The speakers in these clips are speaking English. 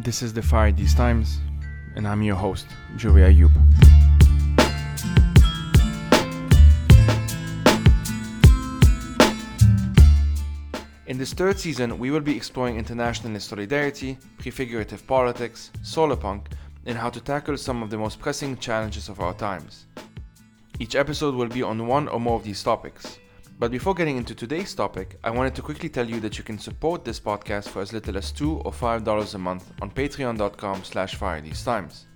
This is the Fire These Times, and I'm your host, Joey Ayoub. In this third season, we will be exploring internationalist solidarity, prefigurative politics, solarpunk, and how to tackle some of the most pressing challenges of our times. Each episode will be on one or more of these topics. But before getting into today's topic, I wanted to quickly tell you that you can support this podcast for as little as 2 or $5 a month on patreon.com slash fire these times.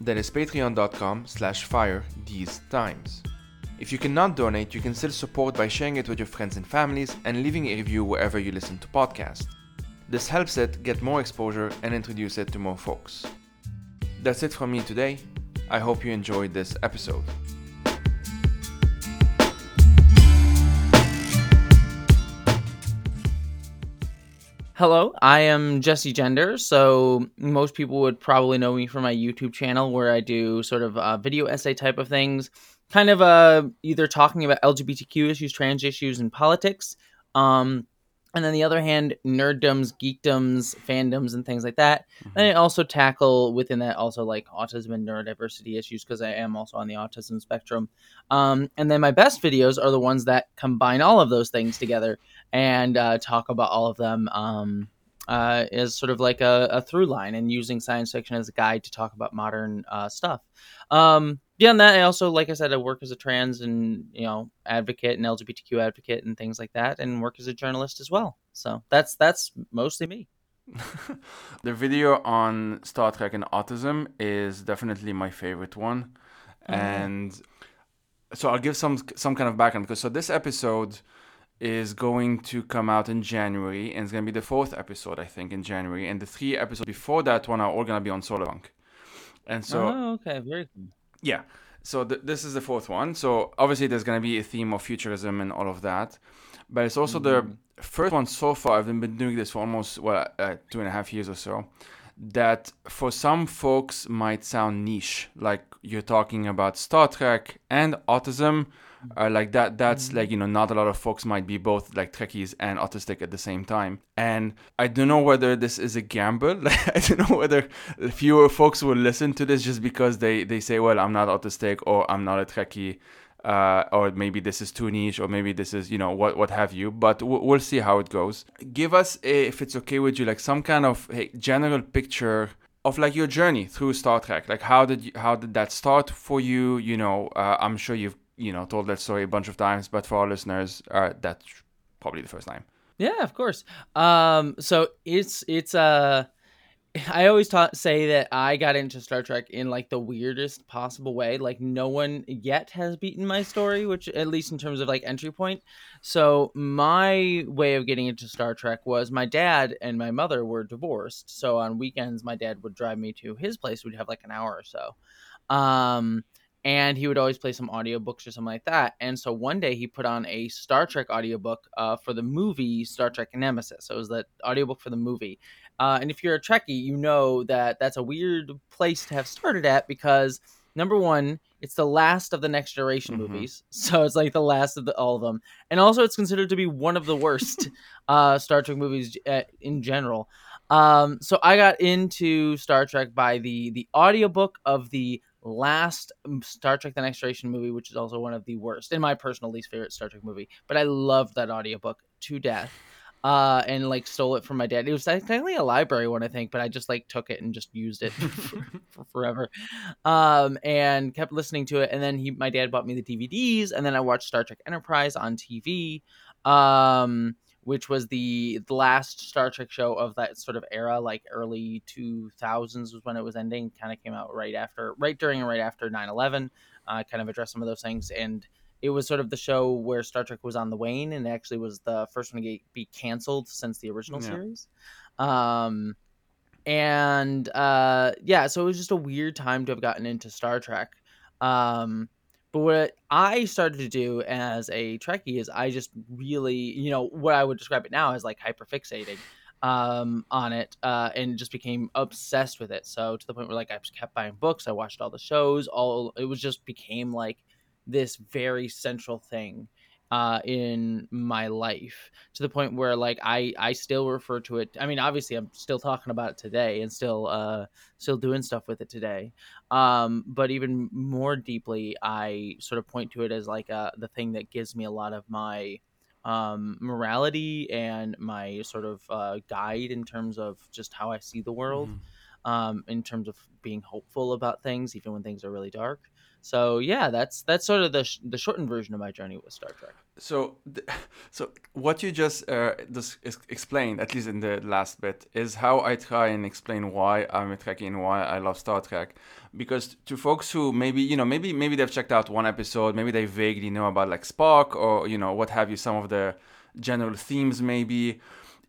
That is patreon.com slash fire these times. If you cannot donate, you can still support by sharing it with your friends and families and leaving a review wherever you listen to podcasts. This helps it get more exposure and introduce it to more folks. That's it from me today. I hope you enjoyed this episode. Hello, I am Jessie Gender. So most people would probably know me from my YouTube channel where I do sort of uh, video essay type of things, kind of uh, either talking about LGBTQ issues, trans issues, and politics. Um, and then the other hand, nerddoms, geekdoms, fandoms, and things like that. Mm-hmm. And I also tackle within that also like autism and neurodiversity issues because I am also on the autism spectrum. Um, and then my best videos are the ones that combine all of those things together and uh, talk about all of them um, uh, as sort of like a, a, through line and using science fiction as a guide to talk about modern uh, stuff. Um, beyond that, I also, like I said, I work as a trans and you know advocate and LGBTQ advocate and things like that, and work as a journalist as well. So that's that's mostly me. the video on Star Trek and autism is definitely my favorite one, mm-hmm. and so I'll give some some kind of background because so this episode is going to come out in January, and it's going to be the fourth episode, I think, in January. And the three episodes before that one are all going to be on Solarpunk. And so, oh, okay, very cool. Yeah. So th- this is the fourth one. So obviously, there's going to be a theme of futurism and all of that, but it's also mm-hmm. the first one so far. I've been doing this for almost well uh, two and a half years or so. That for some folks might sound niche, like you're talking about Star Trek and autism uh, like that that's mm-hmm. like you know not a lot of folks might be both like trekkies and autistic at the same time and i don't know whether this is a gamble like i don't know whether fewer folks will listen to this just because they they say well i'm not autistic or i'm not a trekkie uh, or maybe this is too niche, or maybe this is, you know, what what have you. But w- we'll see how it goes. Give us, a, if it's okay with you, like some kind of hey, general picture of like your journey through Star Trek. Like how did you, how did that start for you? You know, uh, I'm sure you've you know told that story a bunch of times, but for our listeners, uh, that's probably the first time. Yeah, of course. Um, so it's it's uh I always taught say that I got into Star Trek in like the weirdest possible way. Like no one yet has beaten my story, which at least in terms of like entry point. So my way of getting into Star Trek was my dad and my mother were divorced. So on weekends my dad would drive me to his place. We'd have like an hour or so. Um and he would always play some audiobooks or something like that. And so one day he put on a Star Trek audiobook uh, for the movie Star Trek Nemesis. So it was the audiobook for the movie. Uh, and if you're a Trekkie, you know that that's a weird place to have started at because number one, it's the last of the Next Generation mm-hmm. movies, so it's like the last of the, all of them, and also it's considered to be one of the worst uh, Star Trek movies uh, in general. Um, so I got into Star Trek by the the audiobook of the last um, Star Trek The Next Generation movie, which is also one of the worst, in my personal least favorite Star Trek movie. But I loved that audiobook to death. Uh, and like stole it from my dad. It was technically a library one, I think, but I just like took it and just used it for, for, forever. Um, and kept listening to it. And then he, my dad bought me the DVDs, and then I watched Star Trek Enterprise on TV. Um, which was the, the last Star Trek show of that sort of era, like early 2000s was when it was ending. Kind of came out right after, right during and right after 9 11. Uh, kind of addressed some of those things. And it was sort of the show where Star Trek was on the wane and actually was the first one to get, be canceled since the original yeah. series. Um, and uh, yeah, so it was just a weird time to have gotten into Star Trek. Um, but what I started to do as a Trekkie is I just really, you know, what I would describe it now as like hyperfixating um, on it uh, and just became obsessed with it. So to the point where like I just kept buying books, I watched all the shows, all it was just became like this very central thing uh, in my life to the point where like I I still refer to it. I mean, obviously, I'm still talking about it today and still uh still doing stuff with it today. Um, but even more deeply, I sort of point to it as like uh the thing that gives me a lot of my um, morality and my sort of uh, guide in terms of just how I see the world, Mhm. um, in terms of being hopeful about things, even when things are really dark. So yeah, that's that's sort of the sh- the shortened version of my journey with Star Trek. So, so what you just uh, explained, at least in the last bit, is how I try and explain why I'm a Trekkie and why I love Star Trek. Because to folks who maybe you know maybe maybe they've checked out one episode, maybe they vaguely know about like Spock or you know what have you, some of the general themes maybe.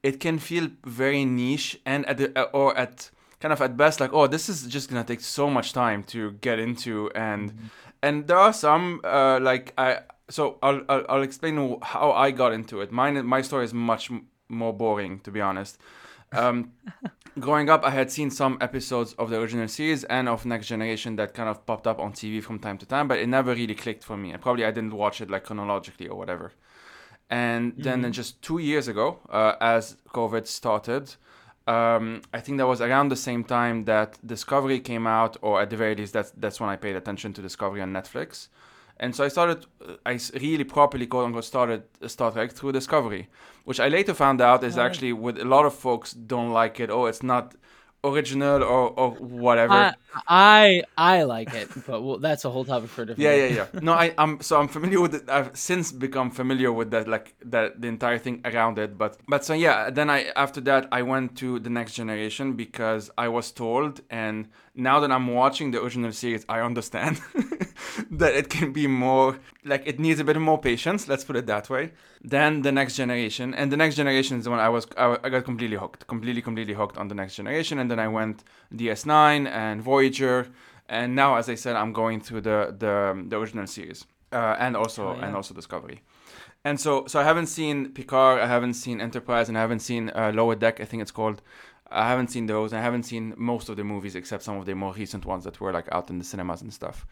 It can feel very niche and at the, or at kind of at best like oh this is just gonna take so much time to get into and and there are some uh, like I so I'll, I'll I'll explain how I got into it. Mine my story is much m- more boring to be honest. Um, growing up, I had seen some episodes of the original series and of Next Generation that kind of popped up on TV from time to time, but it never really clicked for me. And probably I didn't watch it like chronologically or whatever. And then Mhm. just two years ago, uh, as COVID started, um, I think that was around the same time that Discovery came out, or at the very least, that's that's when I paid attention to Discovery on Netflix. And so I started, uh, I really properly, quote unquote, started Star Trek through Discovery, which I later found out is actually with a lot of folks don't like it. Oh, it's not original or, or whatever. I I I like it, but well, that's a whole topic for a different. Yeah, yeah, yeah. No, I, I'm so I'm familiar with it. I've since become familiar with that, like that the entire thing around it. But but so yeah, then I after that I went to the next generation because I was told, and now that I'm watching the original series, I understand that it can be more like it needs a bit more patience. Let's put it that way. Then the next generation, and the next generation is the one I was I, I got completely hooked, completely completely hooked on the next generation, and then I went DS9 and Voyager and now as i said i'm going through the the, the original series uh, and also Oh, yeah. and also discovery and so so i haven't seen picard i haven't seen enterprise and i haven't seen uh, lower deck i think it's called i haven't seen those i haven't seen most of the movies except some of the more recent ones that were like out in the cinemas and stuff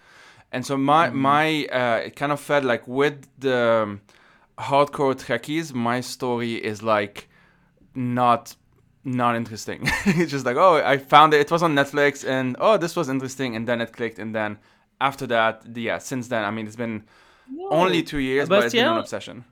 and so my Mhm. my uh, it kind of felt like with the um, hardcore trekkies my story is like not not interesting. it's just like, oh, I found it. It was on Netflix, and oh, this was interesting, and then it clicked, and then after that, yeah. Since then, I mean, it's been only two years, but, But it's been an obsession.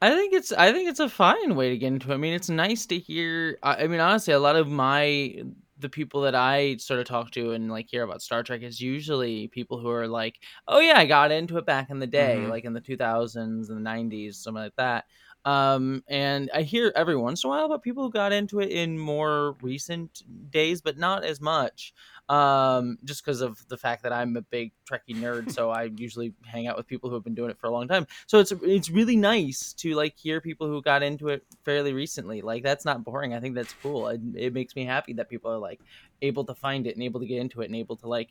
I think it's I think it's a fine way to get into it. I mean, it's nice to hear. I, I mean, honestly, a lot of my the people that I sort of talk to and like hear about Star Trek is usually people who are like, "Oh yeah, I got into it back in the day, Mhm. like in the 2000s and the 90s, something like that." Um, and I hear every once in a while about people who got into it in more recent days, but not as much. Um, just because of the fact that I'm a big Trekkie nerd, so I usually hang out with people who have been doing it for a long time. So it's it's really nice to like hear people who got into it fairly recently. Like that's not boring. I think that's cool. It, it makes me happy that people are like able to find it and able to get into it and able to like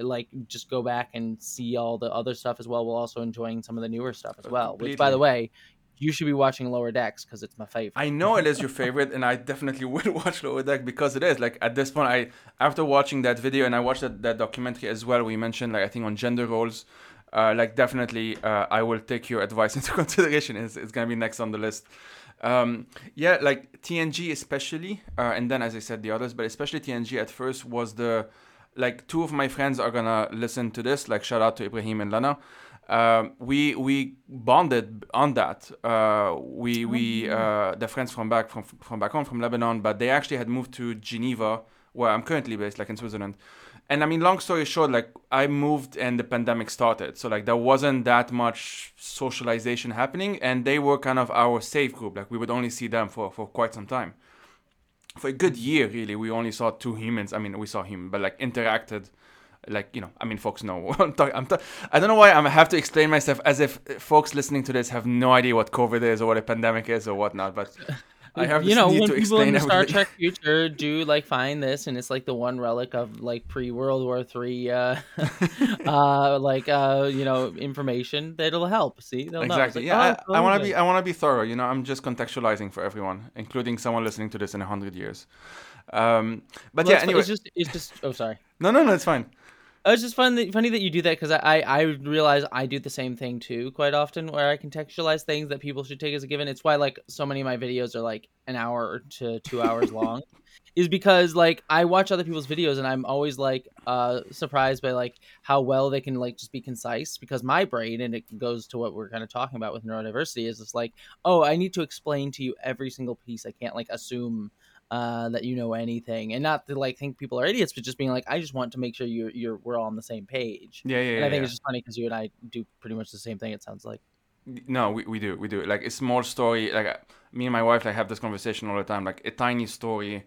like just go back and see all the other stuff as well while also enjoying some of the newer stuff as Uh, well. Which by the way, you should be watching Lower Decks because it's my favorite. I know it is your favorite, and I definitely will watch Lower Deck because it is. Like at this point, I after watching that video and I watched that, that documentary as well. We mentioned like I think on gender roles. Uh, like definitely, uh, I will take your advice into consideration. It's, it's gonna be next on the list. Um, yeah, like TNG especially, uh, and then as I said the others, but especially TNG at first was the like two of my friends are gonna listen to this. Like shout out to Ibrahim and Lana. Um, we we bonded on that. Uh, we we uh, the friends from back from from back home from Lebanon, but they actually had moved to Geneva, where I'm currently based, like in Switzerland. And I mean, long story short, like I moved and the pandemic started, so like there wasn't that much socialization happening, and they were kind of our safe group. Like we would only see them for for quite some time. For a good year, really, we only saw two humans. I mean, we saw him, but like interacted like you know i mean folks know what i'm talking i'm ta- i don't know why i have to explain myself as if folks listening to this have no idea what covid is or what a pandemic is or whatnot but i have you know when to people in the Star everything Trek future do like find this, and it's like the one relic of like pre World War Three, uh, uh, like uh, you know, information that'll help. See, they'll know. Exactly like, yeah oh, i, I want to be i want to be thorough you know i'm just contextualizing for everyone including someone listening to this in a hundred years um but Well, yeah anyway it's just it's just. Oh, sorry. no no no it's fine It's just fun that, funny that you do that because I, I realize I do the same thing too quite often where I contextualize things that people should take as a given. It's why like so many of my videos are like an hour to two hours long, is because like I watch other people's videos and I'm always like uh surprised by like how well they can like just be concise because my brain and it goes to what we're kind of talking about with neurodiversity is just like oh I need to explain to you every single piece. I can't like assume uh, that you know anything, and not to like think people are idiots, but just being like, I just want to make sure you're you're we're all on the same page. Yeah, yeah. And I think yeah. it's just funny because you and I do pretty much the same thing. It sounds like. No, we, we do we do like a small story. Like uh, me and my wife like have this conversation all the time. Like a tiny story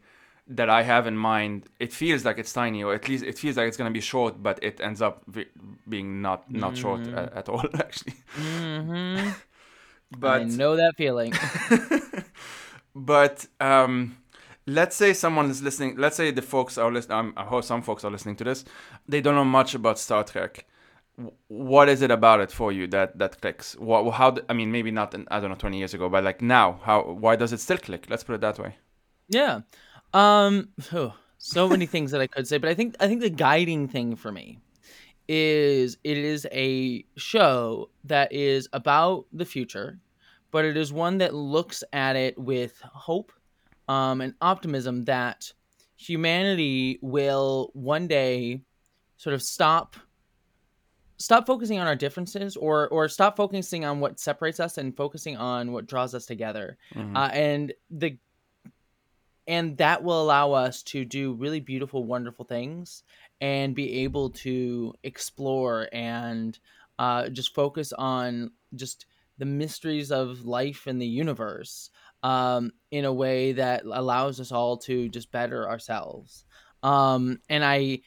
that I have in mind. It feels like it's tiny, or at least it feels like it's gonna be short, but it ends up v- being not not short Mhm. at, at all actually. Mm-hmm. But I know that feeling. but um, let's say someone is listening. Let's say the folks are listening. Um, I hope some folks are listening to this. They don't know much about Star Trek. What is it about it for you that that clicks? What, how? I mean, maybe not. In, I don't know, twenty years ago, but like now, how? Why does it still click? Let's put it that way. Yeah. Um oh, so many things that I could say, but I think I think the guiding thing for me is it is a show that is about the future, but it is one that looks at it with hope um and optimism that humanity will one day sort of stop stop focusing on our differences or or stop focusing on what separates us and focusing on what draws us together Mhm. uh, and the and that will allow us to do really beautiful wonderful things and be able to explore and uh, just focus on just the mysteries of life and the universe um, in a way that allows us all to just better ourselves um, and i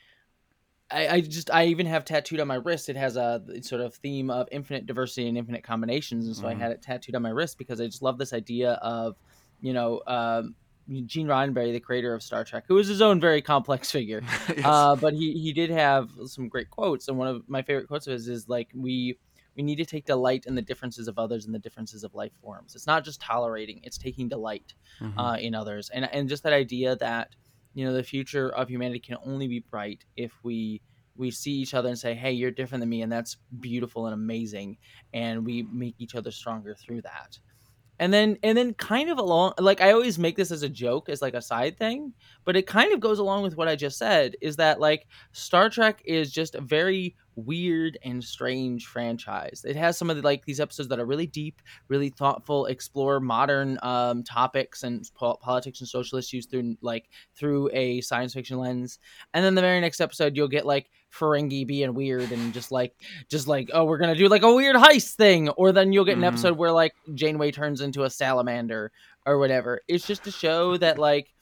I, I just I even have tattooed on my wrist. It has a sort of theme of infinite diversity and infinite combinations, and so Mhm. I had it tattooed on my wrist because I just love this idea of, you know, um, Gene Roddenberry, the creator of Star Trek, who is his own very complex figure. Yes. Uh, but he he did have some great quotes, and one of my favorite quotes of his is like we we need to take delight in the differences of others and the differences of life forms. It's not just tolerating; it's taking delight Mhm. uh, in others, and and just that idea that you know the future of humanity can only be bright if we we see each other and say, "Hey, you're different than me," and that's beautiful and amazing, and we make each other stronger through that. And then and then kind of along like I always make this as a joke as like a side thing, but it kind of goes along with what I just said is that like Star Trek is just a very weird and strange franchise. It has some of the, like these episodes that are really deep, really thoughtful, explore modern um, topics and po- politics and social issues through like through a science fiction lens. And then the very next episode, you'll get like Ferengi being weird and just like just like oh we're gonna do like a weird heist thing, or then you'll get an Mhm. episode where like Janeway turns into a salamander or whatever. It's just a show that like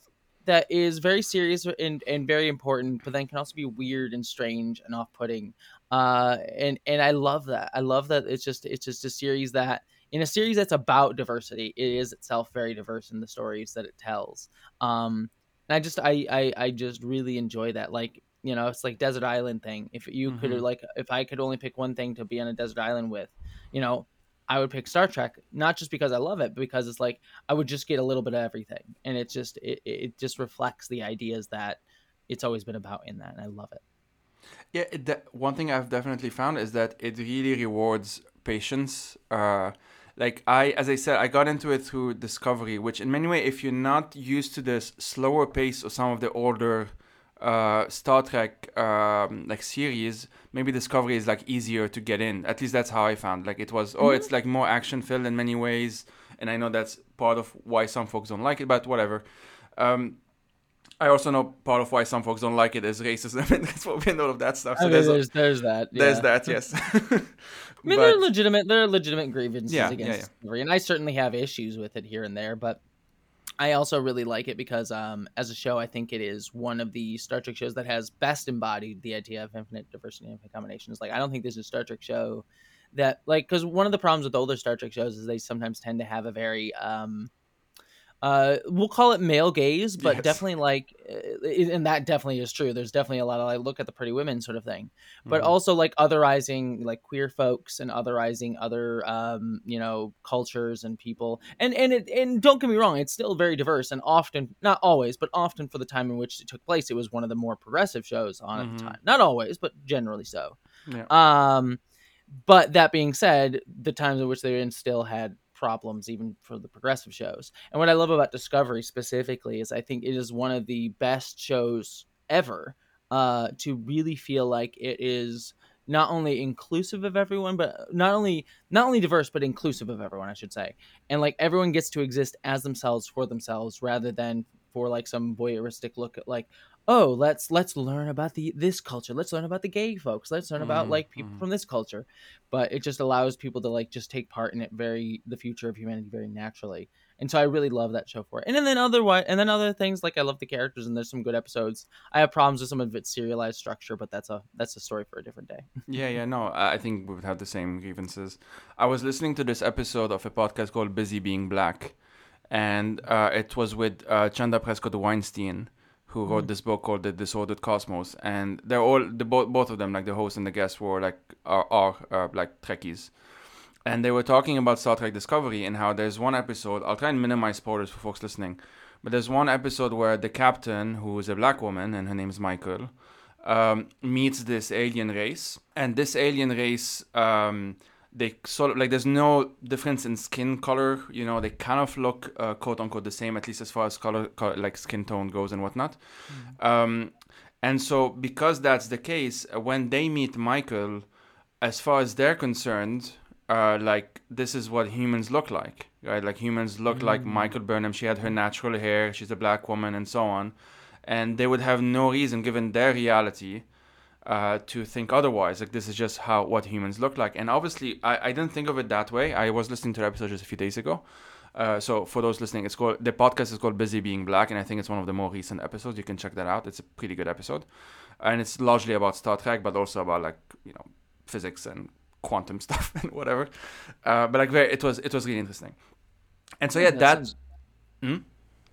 that is very serious and, and very important, but then can also be weird and strange and off putting. Uh, and and I love that. I love that it's just it's just a series that in a series that's about diversity, it is itself very diverse in the stories that it tells. Um, and I just I, I I just really enjoy that. Like you know, it's like desert island thing. If you could Mhm. like if I could only pick one thing to be on a desert island with, you know, I would pick Star Trek, not just because I love it, but because it's like I would just get a little bit of everything, and it's just it, it just reflects the ideas that it's always been about in that, and I love it. Yeah, it, de- one thing I've definitely found is that it really rewards patience. Uh, like I, as I said, I got into it through Discovery, which in many ways, if you're not used to this slower pace of some of the older uh, Star Trek um, like series, maybe Discovery is like easier to get in. At least that's how I found. Like it was, oh, it's like more action filled in many ways, and I know that's part of why some folks don't like it, but whatever. Um, I also know part of why some folks don't like it is racism and transphobia and all of that stuff. So I mean, there's, there's there's that. there's that, yes. I mean, there are legitimate there are legitimate grievances Yeah, yeah, against yeah. Discovery, and I certainly have issues with it here and there, but I also really like it because um, as a show, I think it is one of the Star Trek shows that has best embodied the idea of infinite diversity and infinite combinations. Like, I don't think there's a Star Trek show that like because one of the problems with older Star Trek shows is they sometimes tend to have a very um, uh, we'll call it male gaze, but Yes. definitely like uh, and that definitely is true. There's definitely a lot of like look at the pretty women sort of thing, but Mhm. also like otherizing like queer folks and otherizing other um you know cultures and people. And and it and don't get me wrong, it's still very diverse and often not always, but often for the time in which it took place, it was one of the more progressive shows on at Mhm. the time. Not always, but generally so. Yeah. Um, but that being said, the times in which they were in still had problems, even for the progressive shows. And what I love about Discovery specifically is I think it is one of the best shows ever uh, to really feel like it is not only inclusive of everyone, but not only not only diverse, but inclusive of everyone, I should say. And like everyone gets to exist as themselves for themselves, rather than for like some voyeuristic look at like oh let's let's learn about the this culture. Let's learn about the gay folks. Let's learn about Mhm, like people mhm. from this culture. But it just allows people to like just take part in it very the future of humanity very naturally. And so i really love that show for it. And then otherwise and then other things like i love the characters and there's some good episodes. I have problems with some of its serialized structure but that's a that's a story for a different day. Yeah, yeah, no, I I think we would have the same grievances. I was listening to this episode of a podcast called Busy Being Black, and uh, it was with uh, Chanda Prescod-Weinstein, who wrote Mhm. this book called The Disordered Cosmos, and they're all the bo- both of them, like the host and the guest, were like are, are uh, like Trekkies, and they were talking about Star Trek Discovery and how there's one episode. I'll try and minimize spoilers for folks listening, but there's one episode where the captain, who is a black woman, and her name is Michael, um, meets this alien race, and this alien race, um, they sort of like there's no difference in skin color. You know, they kind of look uh, quote unquote the same, at least as far as color, color like skin tone goes and whatnot. Um, and so, because that's the case, uh, when they meet Michael, as far as they're concerned, uh, like this is what humans look like, right? Like humans look like Mm. Michael Burnham. She had her natural hair. She's a black woman, and so on. And they would have no reason, given their reality, uh, to think otherwise. Like this is just how what humans look like. And obviously, I, I didn't think of it that way. I was listening to the episode just a few days ago. Uh, so for those listening, it's called the podcast is called Busy Being Black, and I think it's one of the more recent episodes. You can check that out. It's a pretty good episode, and it's largely about Star Trek, but also about like you know physics and quantum stuff and whatever. Uh, but like very, it was it was really interesting. And so yeah, that, sounds- Hmm?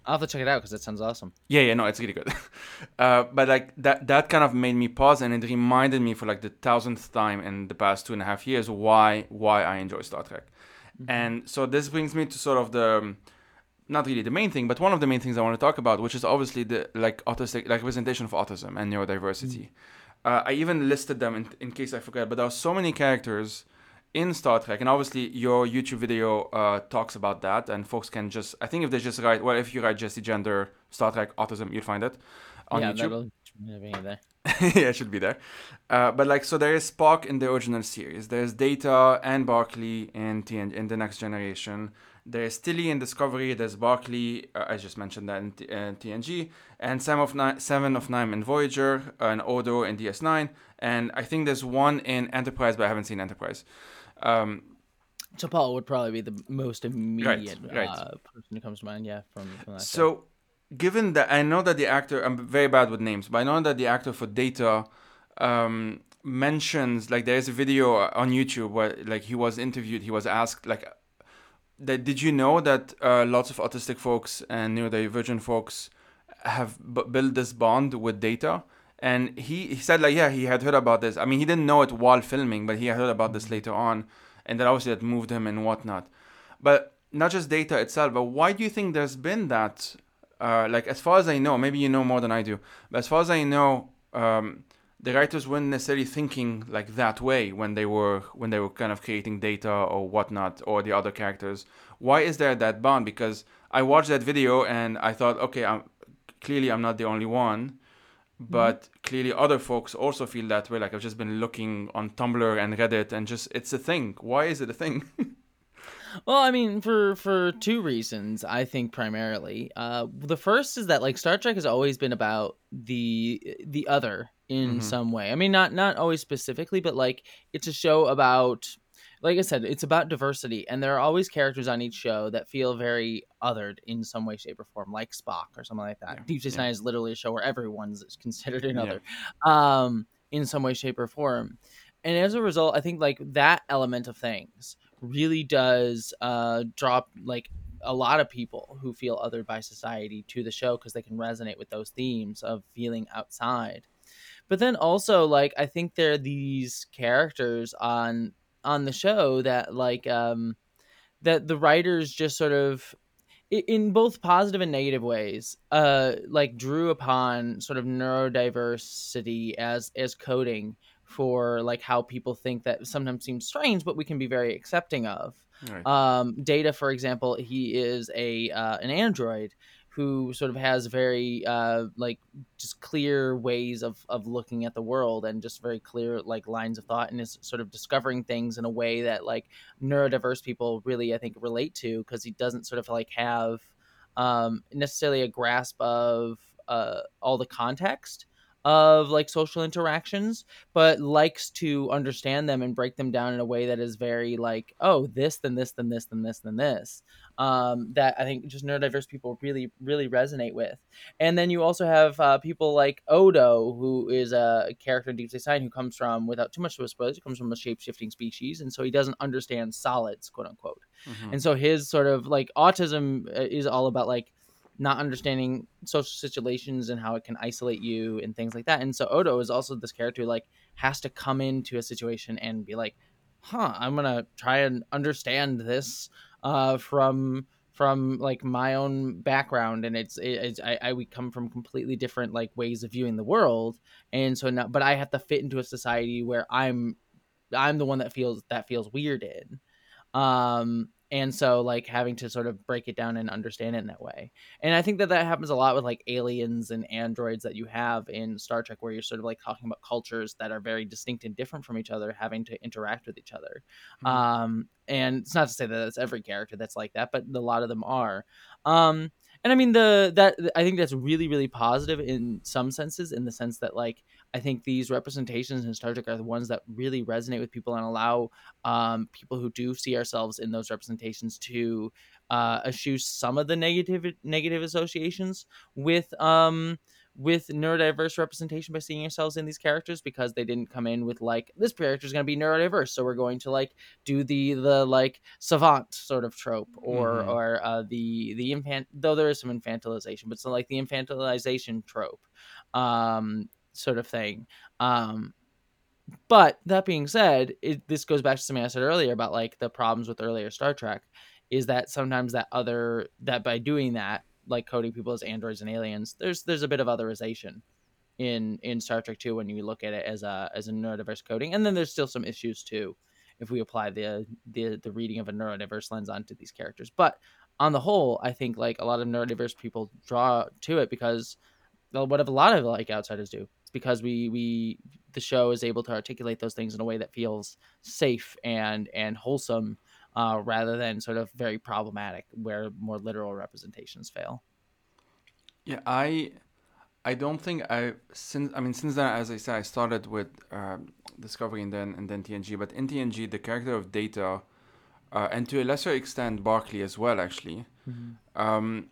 I'll have to check it out because that sounds awesome yeah yeah no it's really good. uh, but like that that kind of made me pause, and it reminded me for like the thousandth time in the past two and a half years why why I enjoy Star Trek. And so this brings me to sort of the um, not really the main thing, but one of the main things I want to talk about, which is obviously the like autistic like representation of autism and neurodiversity. Uh, I even listed them in, in case I forget, but there are so many characters in Star Trek, and obviously your YouTube video uh, talks about that, and folks can just I think if they just write well, if you write Jessie Gender Star Trek autism, you'll find it on yeah YouTube. yeah, it should be there. Uh, but like, so there is Spock in the original series. There's Data and Barclay in TN- in the Next Generation. There's Tilly in Discovery. There's Barclay, uh, I just mentioned that in, T- uh, TNG, and Seven of Nine, Seven of Nine in Voyager, uh, and Odo in DS9, and I think there's one in Enterprise, but I haven't seen Enterprise. Um, T'Pol would probably be the most immediate right. Uh, person who comes to mind. Yeah, from, from that. show. So, given that I know that the actor, I'm very bad with names, but I know that the actor for Data um, mentions like there's a video on YouTube where like he was interviewed, he was asked like, that did you know that uh, lots of autistic folks and neurodivergent folks have b- built this bond with Data? And he, he said like yeah he had heard about this. I mean he didn't know it while filming, but he heard about this later on, and that obviously that moved him and whatnot. But not just Data itself, but why do you think there's been that uh, like as far as I know, maybe you know more than I do, but as far as I know, um, the writers weren't necessarily thinking like that way when they were when they were kind of creating data or whatnot or the other characters. Why is there that bond? Because I watched that video and I thought, okay, I'm clearly I'm not the only one, but clearly other folks also feel that way. Like I've just been looking on Tumblr and Reddit and just it's a thing. Why is it a thing? Well, I mean, for for two reasons, I think primarily. Uh, the first is that like Star Trek has always been about the the other in Mhm. some way. I mean, not not always specifically, but like it's a show about, like I said, it's about diversity, and there are always characters on each show that feel very othered in some way, shape, or form, like Spock or something like that. Yeah, Deep Space yeah. Nine is literally a show where everyone's considered an Yeah. um, in some way, shape, or form. And as a result, I think like that element of things really does uh drop like a lot of people who feel othered by society to the show because they can resonate with those themes of feeling outside. But then also like I think there are these characters on on the show that like um that the writers just sort of in both positive and negative ways uh like drew upon sort of neurodiversity as as coding for like how people think that sometimes seems strange but we can be very accepting of right. um data for example he is a uh, an android who sort of has very uh, like just clear ways of, of looking at the world and just very clear like lines of thought and is sort of discovering things in a way that like neurodiverse people really I think relate to because he doesn't sort of like have um, necessarily a grasp of uh, all the context of like social interactions but likes to understand them and break them down in a way that is very like oh this then this then this then this then this um, that i think just neurodiverse people really really resonate with and then you also have uh, people like odo who is a character in deep space nine who comes from without too much of a spoiler he comes from a shape-shifting species and so he doesn't understand solids quote unquote mm-hmm. and so his sort of like autism uh, is all about like not understanding social situations and how it can isolate you and things like that. And so Odo is also this character who like has to come into a situation and be like, "Huh, I'm gonna try and understand this uh, from from like my own background." And it's, it's I, I we come from completely different like ways of viewing the world, and so now, but I have to fit into a society where I'm I'm the one that feels that feels weird in. Um, and so like having to sort of break it down and understand it in that way. And i think that that happens a lot with like aliens and androids that you have in star trek where you're sort of like talking about cultures that are very distinct and different from each other having to interact with each other. Mm-hmm. um and it's not to say that that's every character that's like that but a lot of them are. Um and I mean the that I think that's really really positive in some senses in the sense that like I think these representations in Star Trek are the ones that really resonate with people and allow um, people who do see ourselves in those representations to uh, eschew some of the negative negative associations with um, with neurodiverse representation by seeing ourselves in these characters because they didn't come in with like this character is going to be neurodiverse so we're going to like do the the like savant sort of trope or mm-hmm. or uh, the the infant though there is some infantilization but so like the infantilization trope um sort of thing um but that being said it, this goes back to something i said earlier about like the problems with earlier star trek is that sometimes that other that by doing that like coding people as androids and aliens, there's there's a bit of otherization in in Star Trek 2 when you look at it as a as a neurodiverse coding, and then there's still some issues too if we apply the the the reading of a neurodiverse lens onto these characters. But on the whole, I think like a lot of neurodiverse people draw to it because what a lot of like outsiders do. Because we we the show is able to articulate those things in a way that feels safe and and wholesome uh, rather than sort of very problematic where more literal representations fail. Yeah, I I don't think I since I mean since then as I said I started with uh, Discovery and then and then TNG, but in TNG the character of Data uh, and to a lesser extent Barclay as well actually. Mm-hmm. Um,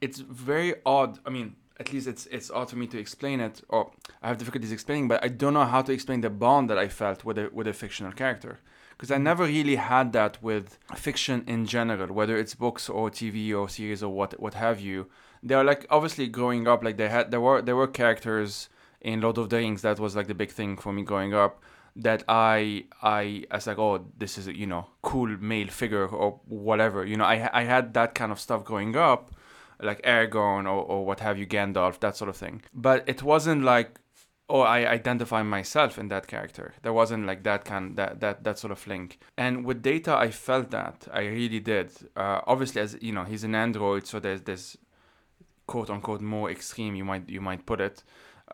it's very odd. I mean, at least it's it's odd for me to explain it, or I have difficulties explaining, but I don't know how to explain the bond that I felt with a with a fictional character. Because I mm. never really had that with fiction in general, whether it's books or TV or series or what what have you. They're like obviously growing up, like they had there were there were characters in Lord of the Rings that was like the big thing for me growing up that I I as like oh this is a, you know cool male figure or whatever you know I I had that kind of stuff growing up like Aragorn or, or what have you Gandalf that sort of thing but it wasn't like oh I identify myself in that character. There wasn't like that kind that that that sort of link. And with Data, I felt that I really did. Uh, obviously, as you know, he's an android, so there's this quote unquote more extreme you might you might put it,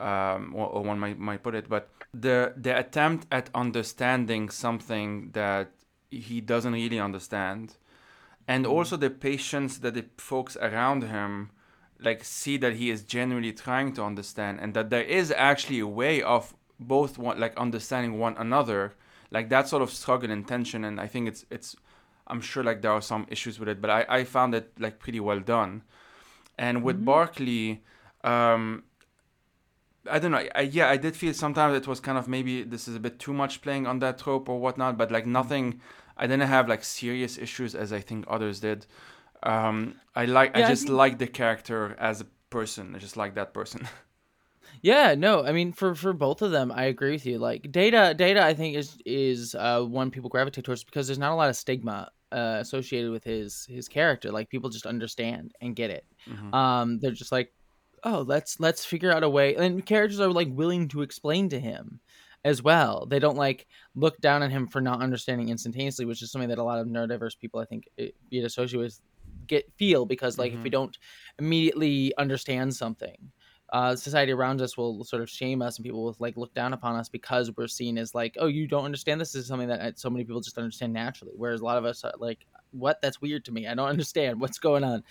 um, or, or one might might put it. But the the attempt at understanding something that he doesn't really understand, and also the patience that the folks around him like see that he is genuinely trying to understand and that there is actually a way of both one like understanding one another like that sort of struggle and tension and i think it's it's i'm sure like there are some issues with it but i i found it like pretty well done and with mm-hmm. barclay um I don't know. I, yeah, I did feel sometimes it was kind of maybe this is a bit too much playing on that trope or whatnot, but like nothing. I didn't have like serious issues as I think others did. Um, I like. Yeah, I I just think- like the character as a person. I just like that person. Yeah, no, I mean for for both of them, I agree with you. Like data, data, I think is is uh, one people gravitate towards because there's not a lot of stigma uh, associated with his his character. Like people just understand and get it. Mhm. Um, they're just like, oh, let's let's figure out a way. And characters are like willing to explain to him as well. They don't like look down on him for not understanding instantaneously, which is something that a lot of neurodiverse people, I think, it, be it associated with, get feel because like if we don't immediately understand something uh, society around us will sort of shame us and people will like look down upon us because we're seen as like oh you don't understand this, this is something that uh, so many people just understand naturally. Whereas a lot of us are like what? That's weird to me. I don't understand what's going on.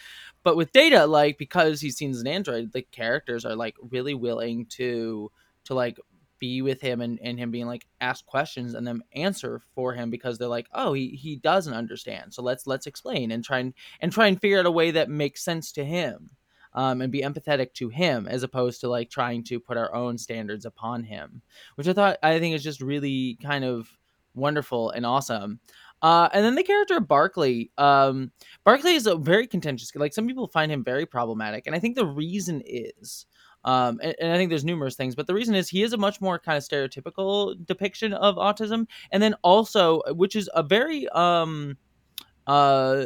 But with data like because he's seen as an android the characters are like really willing to to like be with him and, and him being like ask questions and then answer for him because they're like oh he, he doesn't understand so let's let's explain and try and and try and figure out a way that makes sense to him um, and be empathetic to him as opposed to like trying to put our own standards upon him, which I thought I think is just really kind of wonderful and awesome. Uh, and then the character of Barclay, um, Barclay is a very contentious. Like some people find him very problematic, and I think the reason is, um, and, and I think there's numerous things, but the reason is he is a much more kind of stereotypical depiction of autism, and then also, which is a very um, uh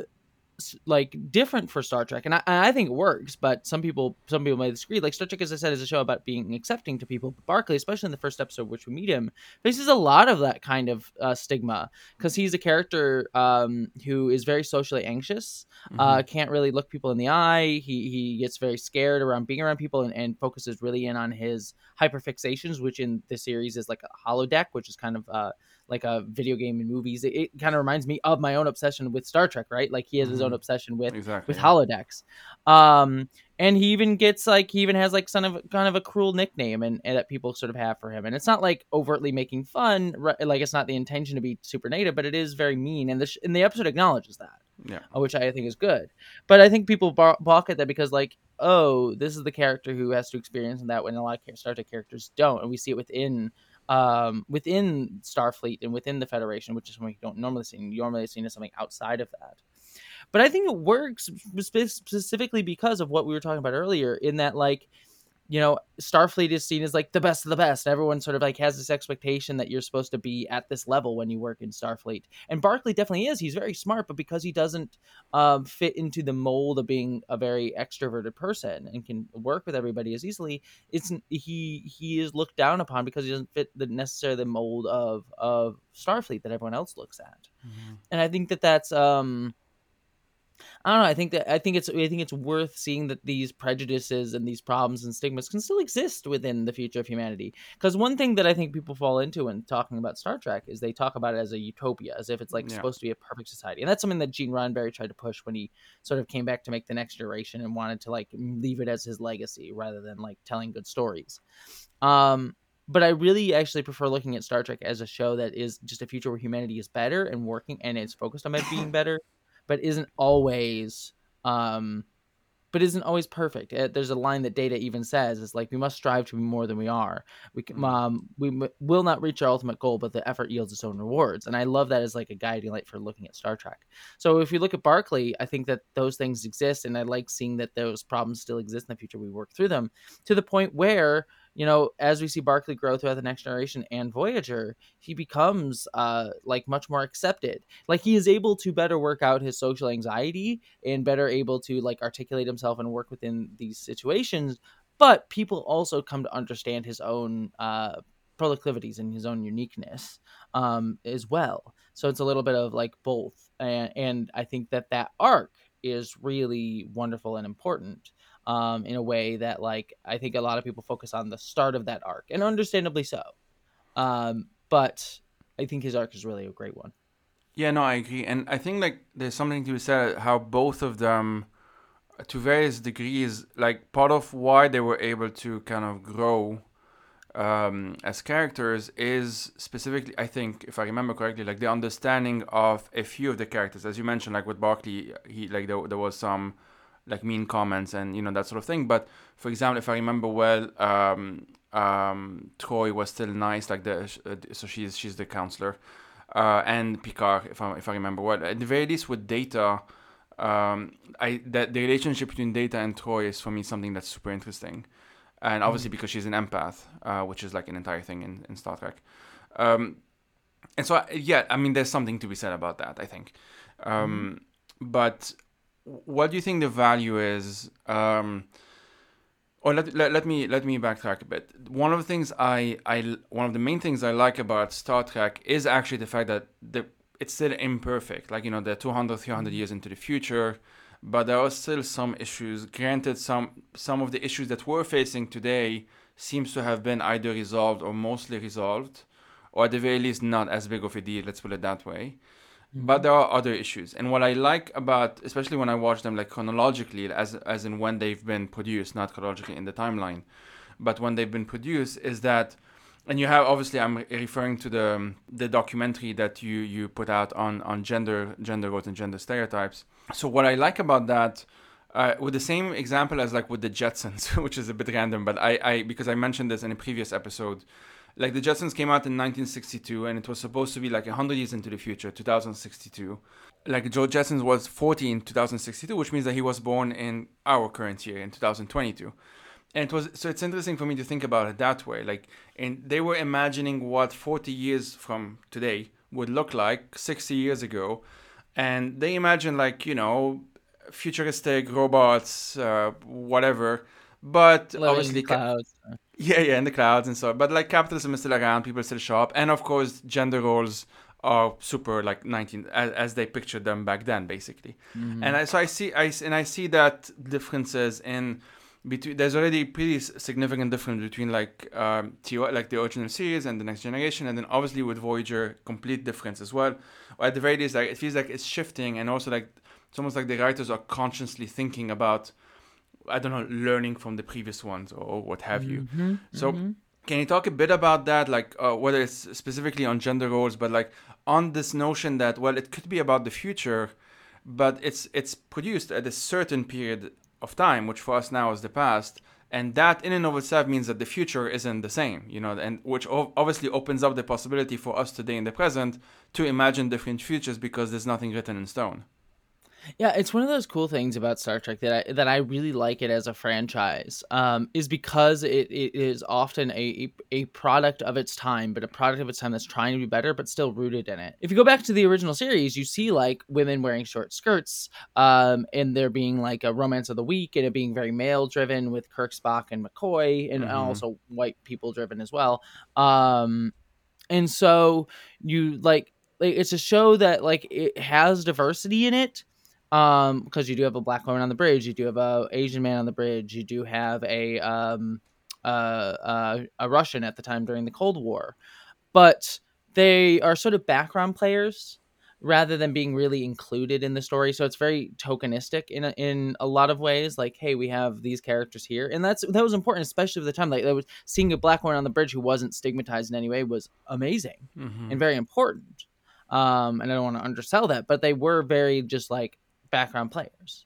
like different for Star Trek, and I, I think it works. But some people, some people may disagree. Like Star Trek, as I said, is a show about being accepting to people. But Barclay, especially in the first episode, which we meet him, faces a lot of that kind of uh, stigma because he's a character um, who is very socially anxious, uh, can't really look people in the eye. He he gets very scared around being around people, and, and focuses really in on his hyperfixations, which in the series is like a holodeck, which is kind of uh, like a video game and movies. It, it kind of reminds me of my own obsession with Star Trek, right? Like he has his own Mhm. obsession with exactly. with holodecks. Um, and he even gets like he even has like kind of kind of a cruel nickname and, and that people sort of have for him. And it's not like overtly making fun, right? like it's not the intention to be super native, but it is very mean. And the sh- and the episode acknowledges that Yeah. uh, which I think is good. But I think people bar- balk at that because, like, oh, this is the character who has to experience that when a lot of Star Trek characters don't, and we see it within um within Starfleet and within the Federation, which is something you don't normally see. You normally see as something outside of that. But I think it works spe- specifically because of what we were talking about earlier, in that like you know, Starfleet is seen as like the best of the best. Everyone sort of like has this expectation that you're supposed to be at this level when you work in Starfleet. And Barclay definitely is. He's very smart, but because he doesn't um, fit into the mold of being a very extroverted person and can work with everybody as easily, it's he he is looked down upon because he doesn't fit the necessarily the mold of of Starfleet that everyone else looks at. Mhm. And I think that that's um I don't know. I think that I think it's I think it's worth seeing that these prejudices and these problems and stigmas can still exist within the future of humanity. Because one thing that I think people fall into when talking about Star Trek is they talk about it as a utopia, as if it's like Yeah. supposed to be a perfect society, and that's something that Gene Roddenberry tried to push when he sort of came back to make the next generation and wanted to like leave it as his legacy rather than like telling good stories. Um, but I really actually prefer looking at Star Trek as a show that is just a future where humanity is better and working and it's focused on it being better, but isn't always um but isn't always perfect. Uh, There's a line that Data even says is like we must strive to be more than we are. We Mhm. um we m- will not reach our ultimate goal, but the effort yields its own rewards. And I love that as like a guiding light for looking at Star Trek. So if you look at Barclay, I think that those things exist, and I like seeing that those problems still exist in the future. We work through them to the point where you know, as we see Barclay grow throughout the next generation and Voyager, he becomes uh like much more accepted. Like he is able to better work out his social anxiety and better able to like articulate himself and work within these situations. But people also come to understand his own uh proclivities and his own uniqueness um as well. So it's a little bit of like both. And and I think that that arc is really wonderful and important um, in a way that like I think a lot of people focus on the start of that arc, and understandably so. Um, but I think his arc is really a great one. Yeah, no, I agree, and I think like there's something to be said how both of them, to various degrees, like part of why they were able to kind of grow um, as characters is specifically, I think, if I remember correctly, like the understanding of a few of the characters, as you mentioned, like with Barclay, he like there, there was some like mean comments and you know that sort of thing. But for example, if I remember well, um, um, Troi was still nice, like the uh, so she's she's the counselor uh, and Picard, if I if I remember well. At the very least, with Data, um, I that the relationship between Data and Troi is for me something that's super interesting, and obviously mm. because she's an empath, uh, which is like an entire thing in, in Star Trek. Um, and so yeah, I mean, there's something to be said about that. I think, um, mm. but what do you think the value is? Um, or let, let, let me let me backtrack a bit. One of the things I, I one of the main things I like about Star Trek is actually the fact that the it's still imperfect. Like you know, they're 200, 300 years into the future, but there are still some issues. Granted, some some of the issues that we're facing today seems to have been either resolved or mostly resolved, or at the very least not as big of a deal. Let's put it that way. But there are other issues, and what I like about, especially when I watch them like chronologically, as as in when they've been produced, not chronologically in the timeline, but when they've been produced, is that, and you have obviously I'm referring to the the documentary that you you put out on on gender gender roles and gender stereotypes. So what I like about that. Uh, with the same example as like with the Jetsons, which is a bit random, but I, I because I mentioned this in a previous episode, like the Jetsons came out in 1962 and it was supposed to be like 100 years into the future 2062 like Joe Jetsons was 40 in 2062 which means that he was born in our current year in 2022 and it was so it's interesting for me to think about it that way like and they were imagining what 40 years from today would look like 60 years ago and they imagined like you know futuristic robots uh, whatever but Living obviously clouds. Yeah, yeah, in the clouds and so. But like capitalism is still around, people still show up, and of course, gender roles are super like 19 as, as they pictured them back then, basically. Mm-hmm. And I, so I see, I and I see that differences in between. There's already pretty significant difference between like um, like the original series and the next generation, and then obviously with Voyager, complete difference as well. Or at the very least, like it feels like it's shifting, and also like it's almost like the writers are consciously thinking about I don't know, learning from the previous ones or what have you. Mm-hmm, so, mm-hmm. can you talk a bit about that, like uh, whether it's specifically on gender roles, but like on this notion that well, it could be about the future, but it's it's produced at a certain period of time, which for us now is the past, and that in and of itself means that the future isn't the same, you know, and which obviously opens up the possibility for us today in the present to imagine different futures because there's nothing written in stone. Yeah, it's one of those cool things about Star Trek that I that I really like it as a franchise. Um, is because it, it is often a a product of its time, but a product of its time that's trying to be better, but still rooted in it. If you go back to the original series, you see like women wearing short skirts, um, and there being like a romance of the week, and it being very male driven with Kirk, Spock, and McCoy, and mm-hmm. also white people driven as well. Um, and so you like like it's a show that like it has diversity in it um because you do have a black woman on the bridge you do have a asian man on the bridge you do have a um uh, uh a russian at the time during the cold war. But they are sort of background players rather than being really included in the story. So it's very tokenistic in a, in a lot of ways like hey we have these characters here. And that's that was important especially at the time. Like that was seeing a black woman on the bridge who wasn't stigmatized in any way was amazing mm-hmm. and very important. Um and i don't want to undersell that but they were very just like background players.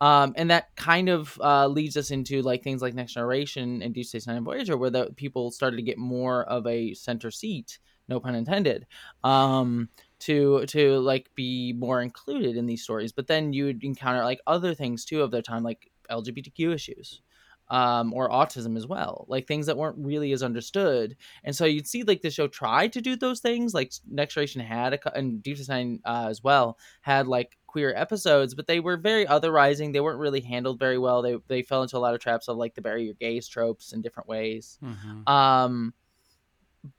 Um, and that kind of uh, leads us into like things like Next Generation and Deep Space Nine and Voyager, where the people started to get more of a center seat, no pun intended, um, to to like be more included in these stories. But then you'd encounter like other things too of their time, like LGBTQ issues, um, or autism as well, like things that weren't really as understood. And so you'd see like the show try to do those things, like Next Generation had a, and Deep Space Nine uh, as well had like queer episodes, but they were very otherizing. They weren't really handled very well. They they fell into a lot of traps of like the your gays tropes in different ways. Mm-hmm. Um,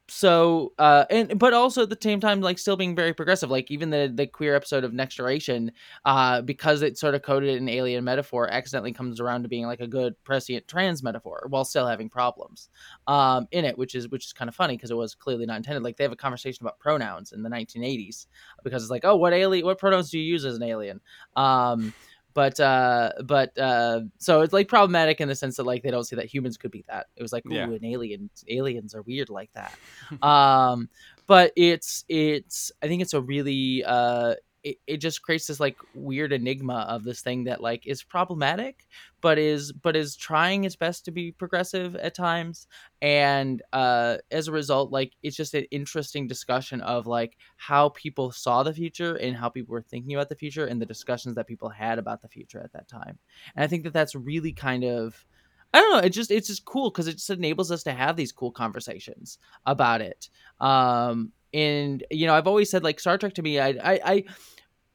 so uh and but also at the same time like still being very progressive like even the the queer episode of next generation uh because it sort of coded an alien metaphor accidentally comes around to being like a good prescient trans metaphor while still having problems um in it which is which is kind of funny because it was clearly not intended. Like they have a conversation about pronouns in the 1980s because it's like oh what alien what pronouns do you use as an alien? Um but uh but uh so it's like problematic in the sense that like they don't see that humans could be that it was like ooh yeah. an alien aliens are weird like that um but it's it's i think it's a really uh it, it just creates this like weird enigma of this thing that like is problematic but is but is trying its best to be progressive at times and uh as a result like it's just an interesting discussion of like how people saw the future and how people were thinking about the future and the discussions that people had about the future at that time and i think that that's really kind of I don't know. It just it's just cool because it just enables us to have these cool conversations about it. Um, and you know, I've always said like Star Trek to me, I I, I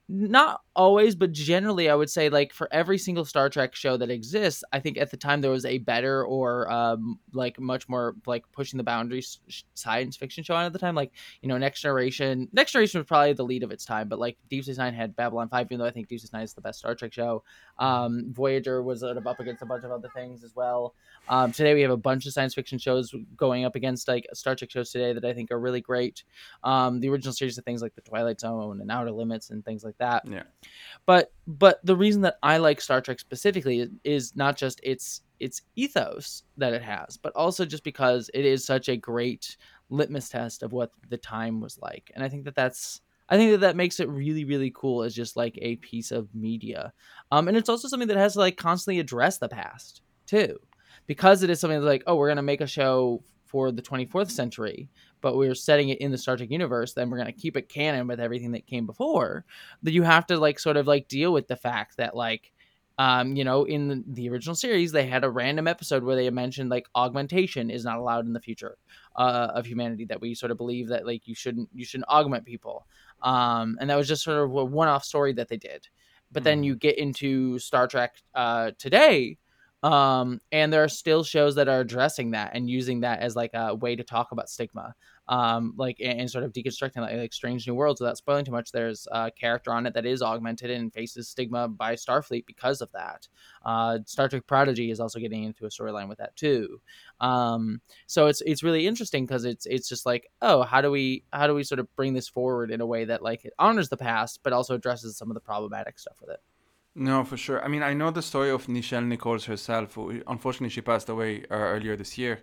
not always but generally i would say like for every single star trek show that exists i think at the time there was a better or um like much more like pushing the boundaries science fiction show on at the time. Like you know next generation next generation was probably the lead of its time but like deep space nine had babylon 5 even though i think deep space nine is the best star trek show. Um voyager was sort of up against a bunch of other things as well. Um today we have a bunch of science fiction shows going up against like star trek shows today that i think are really great. Um the original series of things like the twilight zone and outer limits and things like that Yeah. but but the reason that I like Star Trek specifically is, is not just its its ethos that it has, but also just because it is such a great litmus test of what the time was like. And I think that that's I think that that makes it really really cool as just like a piece of media. Um and it's also something that has to like constantly address the past too. Because it is something that's like, oh, we're going to make a show for the 24th century, but we're setting it in the Star Trek universe, then we're going to keep it canon with everything that came before. That you have to like sort of like deal with the fact that like um, you know, in the, the original series, they had a random episode where they mentioned like augmentation is not allowed in the future uh, of humanity. That we sort of believe that like you shouldn't you shouldn't augment people, um, and that was just sort of a one-off story that they did. But then Mhm. you get into Star Trek uh, today, um, and there are still shows that are addressing that and using that as like a way to talk about stigma. Um like and, and sort of deconstructing like, like strange new worlds without spoiling too much there's a character on it that is augmented and faces stigma by starfleet because of that. Uh star trek prodigy is also getting into a storyline with that too. Um so it's it's really interesting because it's it's just like oh how do we how do we sort of bring this forward in a way that like it honors the past but also addresses some of the problematic stuff with it No, for sure. I mean, I know the story of Nichelle Nichols herself. Who, unfortunately, she passed away uh, earlier this year.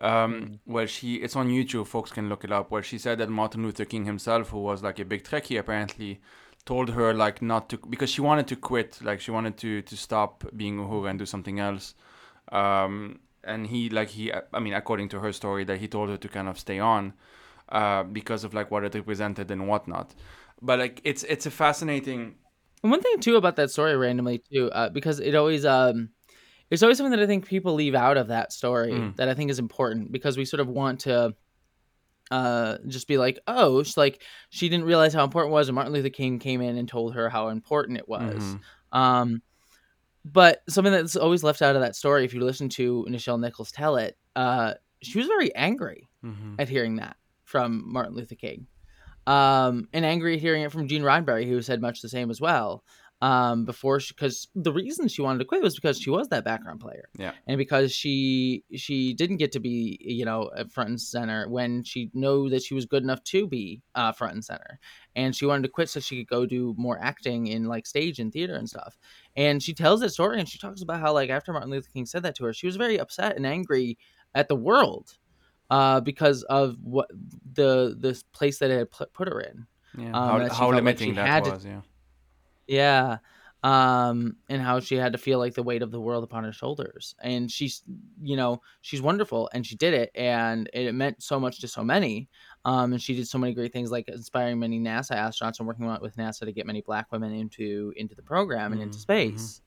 Um, Well, she it's on YouTube. Folks can look it up. Where she said that Martin Luther King himself, who was like a big Trekkie, apparently told her like not to because she wanted to quit. Like she wanted to to stop being Uhura and do something else. Um, and he like he I mean, according to her story, that he told her to kind of stay on uh, because of like what it represented and whatnot. But like it's it's a fascinating. And one thing too about that story randomly too, uh, because it always um, it's always something that I think people leave out of that story Mm. that I think is important because we sort of want to uh just be like oh it's like she didn't realize how important it was and martin luther king came in and told her how important it was Mhm. um but something that's always left out of that story if you listen to nichelle nichols tell it uh she was very angry Mhm. at hearing that from Martin Luther King. Um, and angry at hearing it from Gene Roddenberry, who said much the same as well. Um, before because the reason she wanted to quit was because she was that background player, Yeah. and because she she didn't get to be you know front and center when she knew that she was good enough to be uh, front and center, and she wanted to quit so she could go do more acting in like stage and theater and stuff. And she tells that story, and she talks about how like after Martin Luther King said that to her, she was very upset and angry at the world uh, because of what the this place that it had put, her in. Yeah. Um, how how felt like limiting that had to- was. Yeah. Yeah. Um, and how she had to feel like the weight of the world upon her shoulders. And she's, you know, she's wonderful and she did it and it meant so much to so many. Um, and she did so many great things like inspiring many NASA astronauts and working with NASA to get many black women into into the program and into Mhm, space.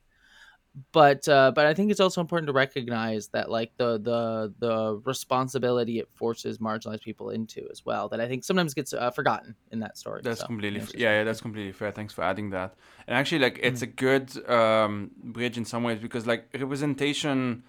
But uh, but I think it's also important to recognize that like the the the responsibility it forces marginalized people into as well that I think sometimes gets uh, forgotten in that story. That's So, completely yeah, f- it's yeah, yeah, that's completely fair. Thanks for adding that. And actually, like, it's Mm. a good um, bridge in some ways because like representation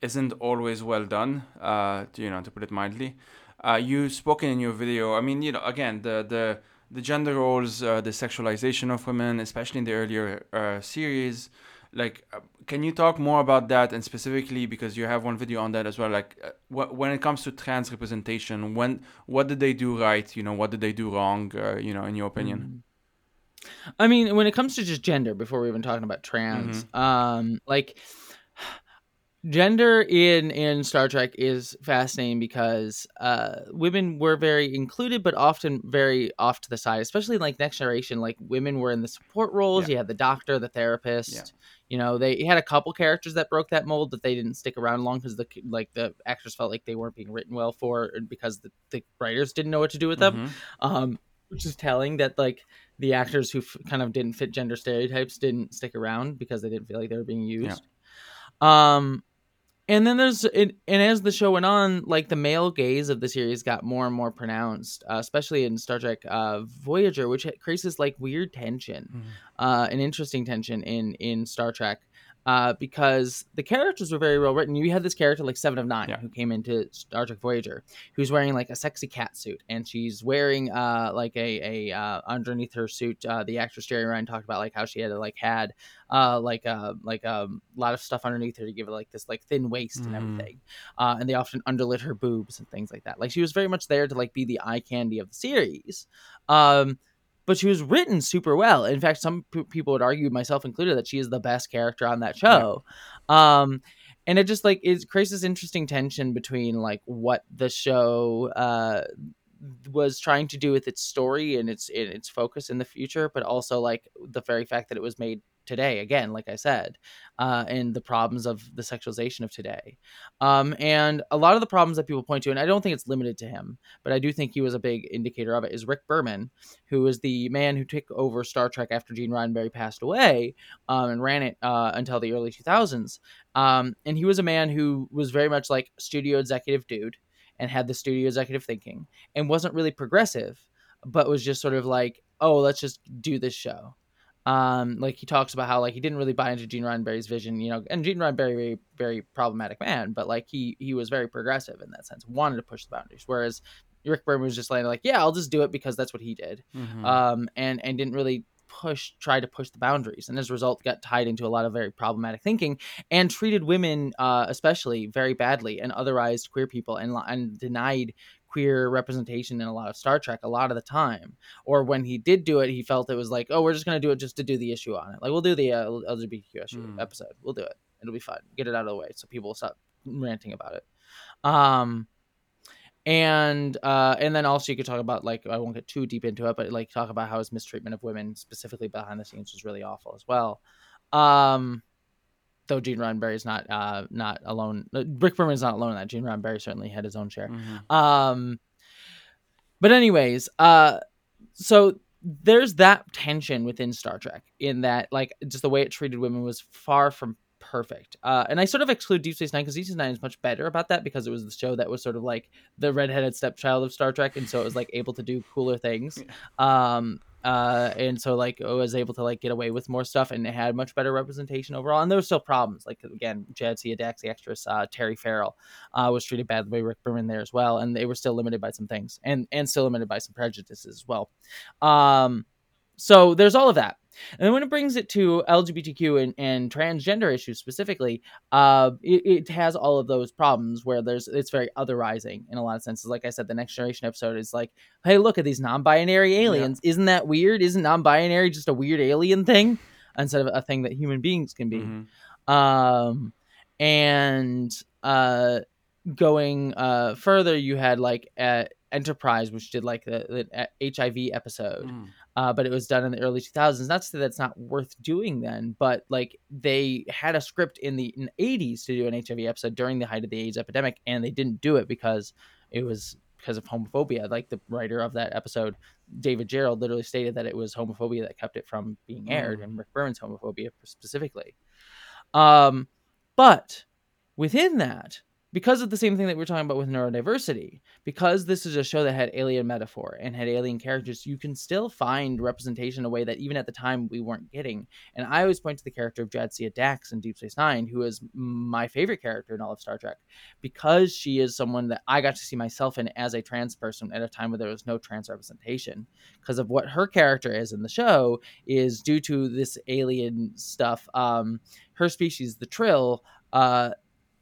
isn't always well done. Uh, to, you know, to put it mildly. Uh, you spoken in your video. I mean, you know, again, the the the gender roles, uh, the sexualization of women, especially in the earlier uh, series. Like, uh, can you talk more about that and specifically because you have one video on that as well? Like, uh, wh- when it comes to trans representation, when what did they do right? You know, what did they do wrong? Uh, you know, in your opinion. Mhm. I mean, when it comes to just gender, before we're even talking about trans, Mm-hmm. um, like gender in in Star Trek is fascinating because uh, women were very included, but often very off to the side. Especially in, like Next Generation, like women were in the support roles. Yeah. You had the doctor, the therapist. Yeah. You know, they had a couple characters that broke that mold, but they didn't stick around long because the like the actors felt like they weren't being written well for because the, the writers didn't know what to do with them. Mhm. Um, which is telling that like the actors who f- kind of didn't fit gender stereotypes didn't stick around because they didn't feel like they were being used. Um, and then there's and as the show went on, like the male gaze of the series got more and more pronounced, uh, especially in Star Trek uh, Voyager, which creates this like weird tension, Mhm. uh, an interesting tension in in Star Trek. Uh, because the characters were very well written. You had this character like Seven of Nine, Yeah. who came into Star Trek Voyager, who's wearing like a sexy cat suit, and she's wearing uh like a a uh, underneath her suit. Uh, the actress Jeri Ryan talked about like how she had like had uh like uh like um, a lot of stuff underneath her to give her like this like thin waist and Mhm. everything. Uh, and they often underlit her boobs and things like that. Like she was very much there to like be the eye candy of the series. Um, but she was written super well. In fact, some p- people would argue, myself included, that she is the best character on that show. Um, and it just like it creates this interesting tension between like what the show uh was trying to do with its story and its its focus in the future, but also like the very fact that it was made today again, like I said, uh, and the problems of the sexualization of today. Um, and a lot of the problems that people point to, and I don't think it's limited to him, but I do think he was a big indicator of it, is Rick Berman, who is the man who took over Star Trek after Gene Roddenberry passed away um, and ran it uh, until the early 2000s. Um, and he was a man who was very much like studio executive dude and had the studio executive thinking and wasn't really progressive, but was just sort of like, oh, let's just do this show. Um, like he talks about how like he didn't really buy into Gene Roddenberry's vision, you know, and Gene Roddenberry very very problematic man, but like he he was very progressive in that sense, wanted to push the boundaries. Whereas Rick Berman was just like, like yeah, I'll just do it because that's what he did, Mhm. um, and and didn't really push try to push the boundaries, and as a result, got tied into a lot of very problematic thinking and treated women, uh, especially, very badly, and otherized queer people and and denied queer representation in a lot of Star Trek a lot of the time. Or when he did do it, he felt it was like, oh, we're just gonna do it just to do the issue on it. Like we'll do the uh, LGBTQ issue Mm. episode. We'll do it. It'll be fun. Get it out of the way so people will stop ranting about it. Um, and uh, and then also you could talk about like I won't get too deep into it, but like talk about how his mistreatment of women, specifically behind the scenes, was really awful as well. Um, though Gene Roddenberry is not uh not alone. uh, Rick Berman is not alone in that. Gene Roddenberry certainly had his own share. Mhm. Um, but anyways, uh, so there's that tension within Star Trek in that like just the way it treated women was far from perfect. Uh, and I sort of exclude Deep Space Nine because Deep Space Nine is much better about that because it was the show that was sort of like the redheaded stepchild of Star Trek, and so it was like able to do cooler things. Um, uh, and so like it was able to like get away with more stuff, and it had much better representation overall. And there were still problems, like again, Jadzia Dax, the actress, uh, Terry Farrell, uh, was treated badly by Rick Berman there as well, and they were still limited by some things, and and still limited by some prejudices as well. Um, so there's all of that. And then when it brings it to LGBTQ and, and transgender issues specifically, uh, it, it has all of those problems where there's it's very otherizing in a lot of senses. Like I said, the next generation episode is like, hey, look at these non-binary aliens. Isn't that weird? Isn't non-binary just a weird alien thing instead of a thing that human beings can be? Mhm. um and uh going uh further you had like uh, enterprise which did like the, the uh, hiv episode Mhm. Uh but it was done in the early 2000s not to say that's not worth doing then but like they had a script in the in 80s to do an hiv episode during the height of the aids epidemic and they didn't do it because it was because of homophobia. Like the writer of that episode david gerrold literally stated that it was homophobia that kept it from being aired Mm. and rick berman's homophobia specifically. Um, but within that, because of the same thing that we are talking about with neurodiversity, because this is a show that had alien metaphor and had alien characters, you can still find representation in a way that even at the time we weren't getting. And I always point to the character of Jadzia Dax in Deep Space Nine, who is my favorite character in all of Star Trek, because she is someone that I got to see myself in as a trans person at a time where there was no trans representation. Because of what her character is in the show is due to this alien stuff. Um, her species, the Trill, uh,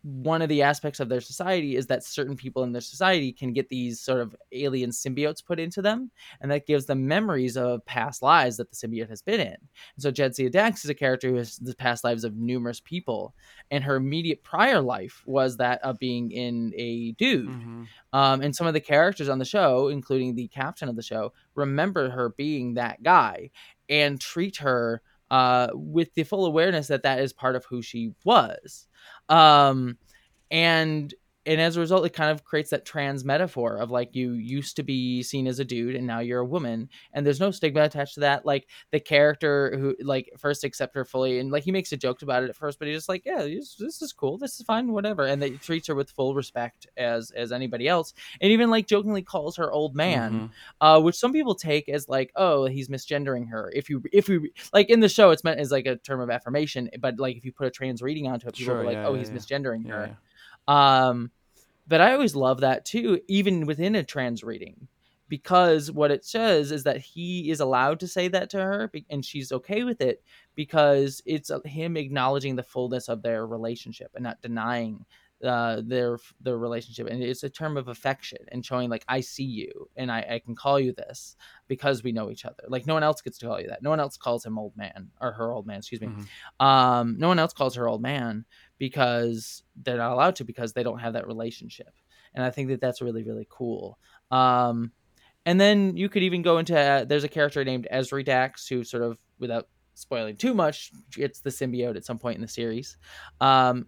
one of the aspects of their society is that certain people in their society can get these sort of alien symbiotes put into them, and that gives them memories of past lives that the symbiote has been in. And so Jadzia Dax is a character who has the past lives of numerous people, and her immediate prior life was that of being in a dude. Mm-hmm. Um, and some of the characters on the show, including the captain of the show, remember her being that guy and treat her uh, with the full awareness that that is part of who she was. Um, and and as a result it kind of creates that trans metaphor of like you used to be seen as a dude and now you're a woman. And there's no stigma attached to that. Like the character who like first accept her fully and like he makes a joke about it at first but he's just like yeah this is cool. This is fine whatever. And that treats her with full respect as as anybody else. And even like jokingly calls her old man mm-hmm. uh which some people take as like oh he's misgendering her. If you if you like in the show it's meant as like a term of affirmation but like if you put a trans reading onto it people sure, are like yeah, oh yeah, he's yeah. misgendering her. um but I always love that too, even within a trans reading, because what it says is that he is allowed to say that to her and she's okay with it because it's uh, him acknowledging the fullness of their relationship and not denying uh, their their relationship. And it's a term of affection and showing like I see you and I, I can call you this because we know each other. Like no one else gets to call you that. No one else calls him old man or her old man excuse me. Mm-hmm. um no one else calls her old man because they're not allowed to because they don't have that relationship and I think that that's really really cool um and then you could even go into uh, there's a character named Ezri Dax who sort of without spoiling too much gets the symbiote at some point in the series um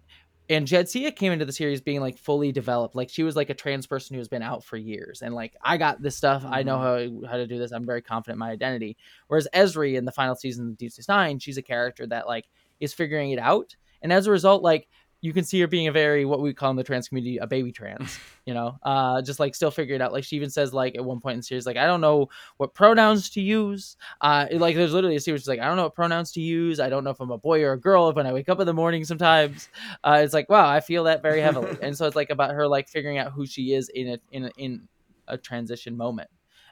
and Jadzia came into the series being like fully developed. Like she was like a trans person who has been out for years, and like I got this stuff. Mm-hmm. I know mm-hmm. how how to do this. I'm very confident in my identity. Whereas Ezri in the final season of Deep Space Nine, she's a character that like is figuring it out, and as a result, like you can see her being a very what we call in the trans community a baby trans you know? Uh just like still figuring it out. Like she even says like at one point in the series like i don't know what pronouns to use. Uh like there's literally a series like i don't know what pronouns to use. I don't know if i'm a boy or a girl if when i wake up in the morning sometimes. Uh it's like wow i feel that very heavily. And so it's like about her like figuring out who she is in a in a, in a transition moment.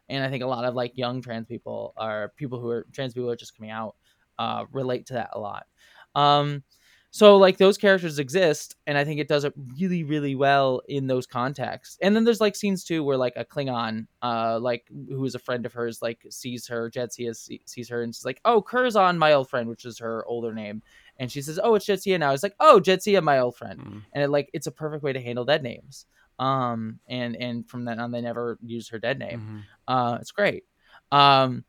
And i think a lot of like young trans people are people who are trans people are just coming out uh relate to that a lot. Um so like those characters exist, and I think it does it really, really well in those contexts. And then there's like scenes too where like a Klingon, uh, like who is a friend of hers, like sees her, Jadzia sees her, and she's like, "Oh, Curzon, my old friend," which is her older name, and she says, "Oh, it's Jadzia now." It's like, "Oh, Jadzia, my old friend," mm. and it like it's a perfect way to handle dead names. Um, and and from then on, they never use her dead name. Mm-hmm. Uh, it's great. Um,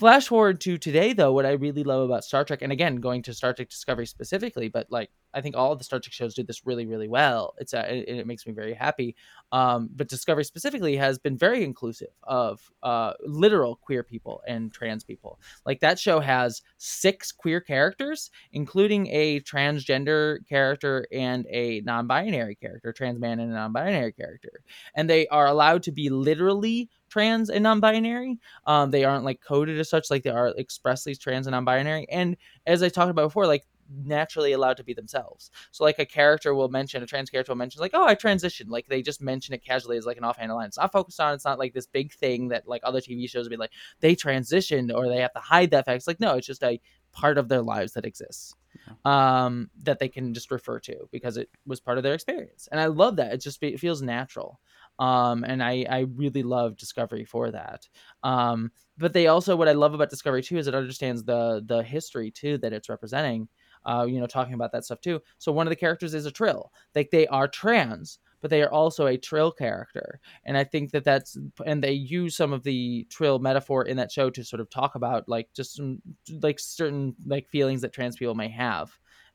Flash forward to today, though, what I really love about Star Trek, and again, going to Star Trek Discovery specifically, but like I think all of the Star Trek shows do this really, really well. It's uh, it, it makes me very happy. Um, but Discovery specifically has been very inclusive of uh, literal queer people and trans people. Like that show has six queer characters, including a transgender character and a non-binary character, trans man and a non-binary character, and they are allowed to be literally trans and non-binary. Um, they aren't like coded as such, like they are expressly trans and non-binary. And as I talked about before, like naturally allowed to be themselves. So like a character will mention a trans character will mention like, oh, I transitioned. Like they just mention it casually as like an offhand line. It's not focused on. It's not like this big thing that like other TV shows would be like they transitioned or they have to hide that fact. It's like no, it's just a part of their lives that exists um that they can just refer to because it was part of their experience and i love that it just it feels natural um, and I, I really love Discovery for that. Um, but they also what I love about Discovery too is it understands the the history too that it's representing. Uh, you know, talking about that stuff too. So one of the characters is a Trill. Like they are trans, but they are also a Trill character, and I think that that's and they use some of the Trill metaphor in that show to sort of talk about like just some like certain like feelings that trans people may have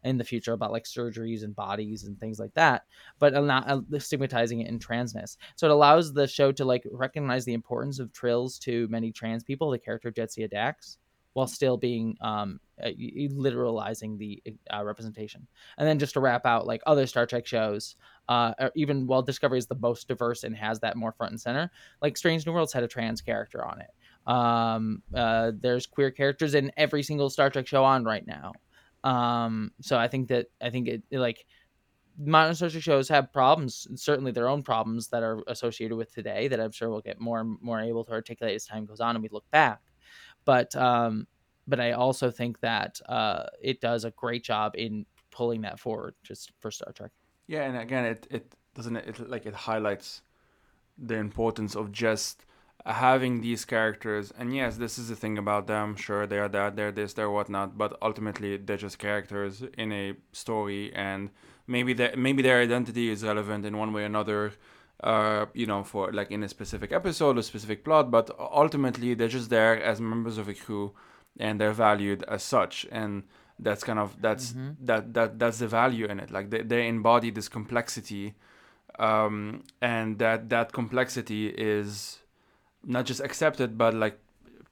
in the future about like surgeries and bodies and things like that, but not uh, stigmatizing it in transness. So it allows the show to like recognize the importance of trills to many trans people, the character Jadzia Dax, while still being um, uh, literalizing the uh, representation. And then just to wrap out, like other Star Trek shows, uh, even while Discovery is the most diverse and has that more front and center, like Strange New Worlds had a trans character on it. Um, uh, there's queer characters in every single Star Trek show on right now. Um, so I think that I think it, it like modern social shows have problems, certainly their own problems that are associated with today that I'm sure we'll get more and more able to articulate as time goes on and we look back. But um, but I also think that uh, it does a great job in pulling that forward just for Star Trek. Yeah, and again, it it doesn't it like it highlights the importance of just having these characters. And yes, this is the thing about them. Sure, they are that, they're this, they're whatnot, but ultimately they're just characters in a story, and maybe that maybe their identity is relevant in one way or another. Uh, you know, for like in a specific episode or specific plot, but ultimately they're just there as members of a crew, and they're valued as such. And that's kind of that's mm-hmm. that that that's the value in it like they, they embody this complexity um, and that that complexity is not just accepted but like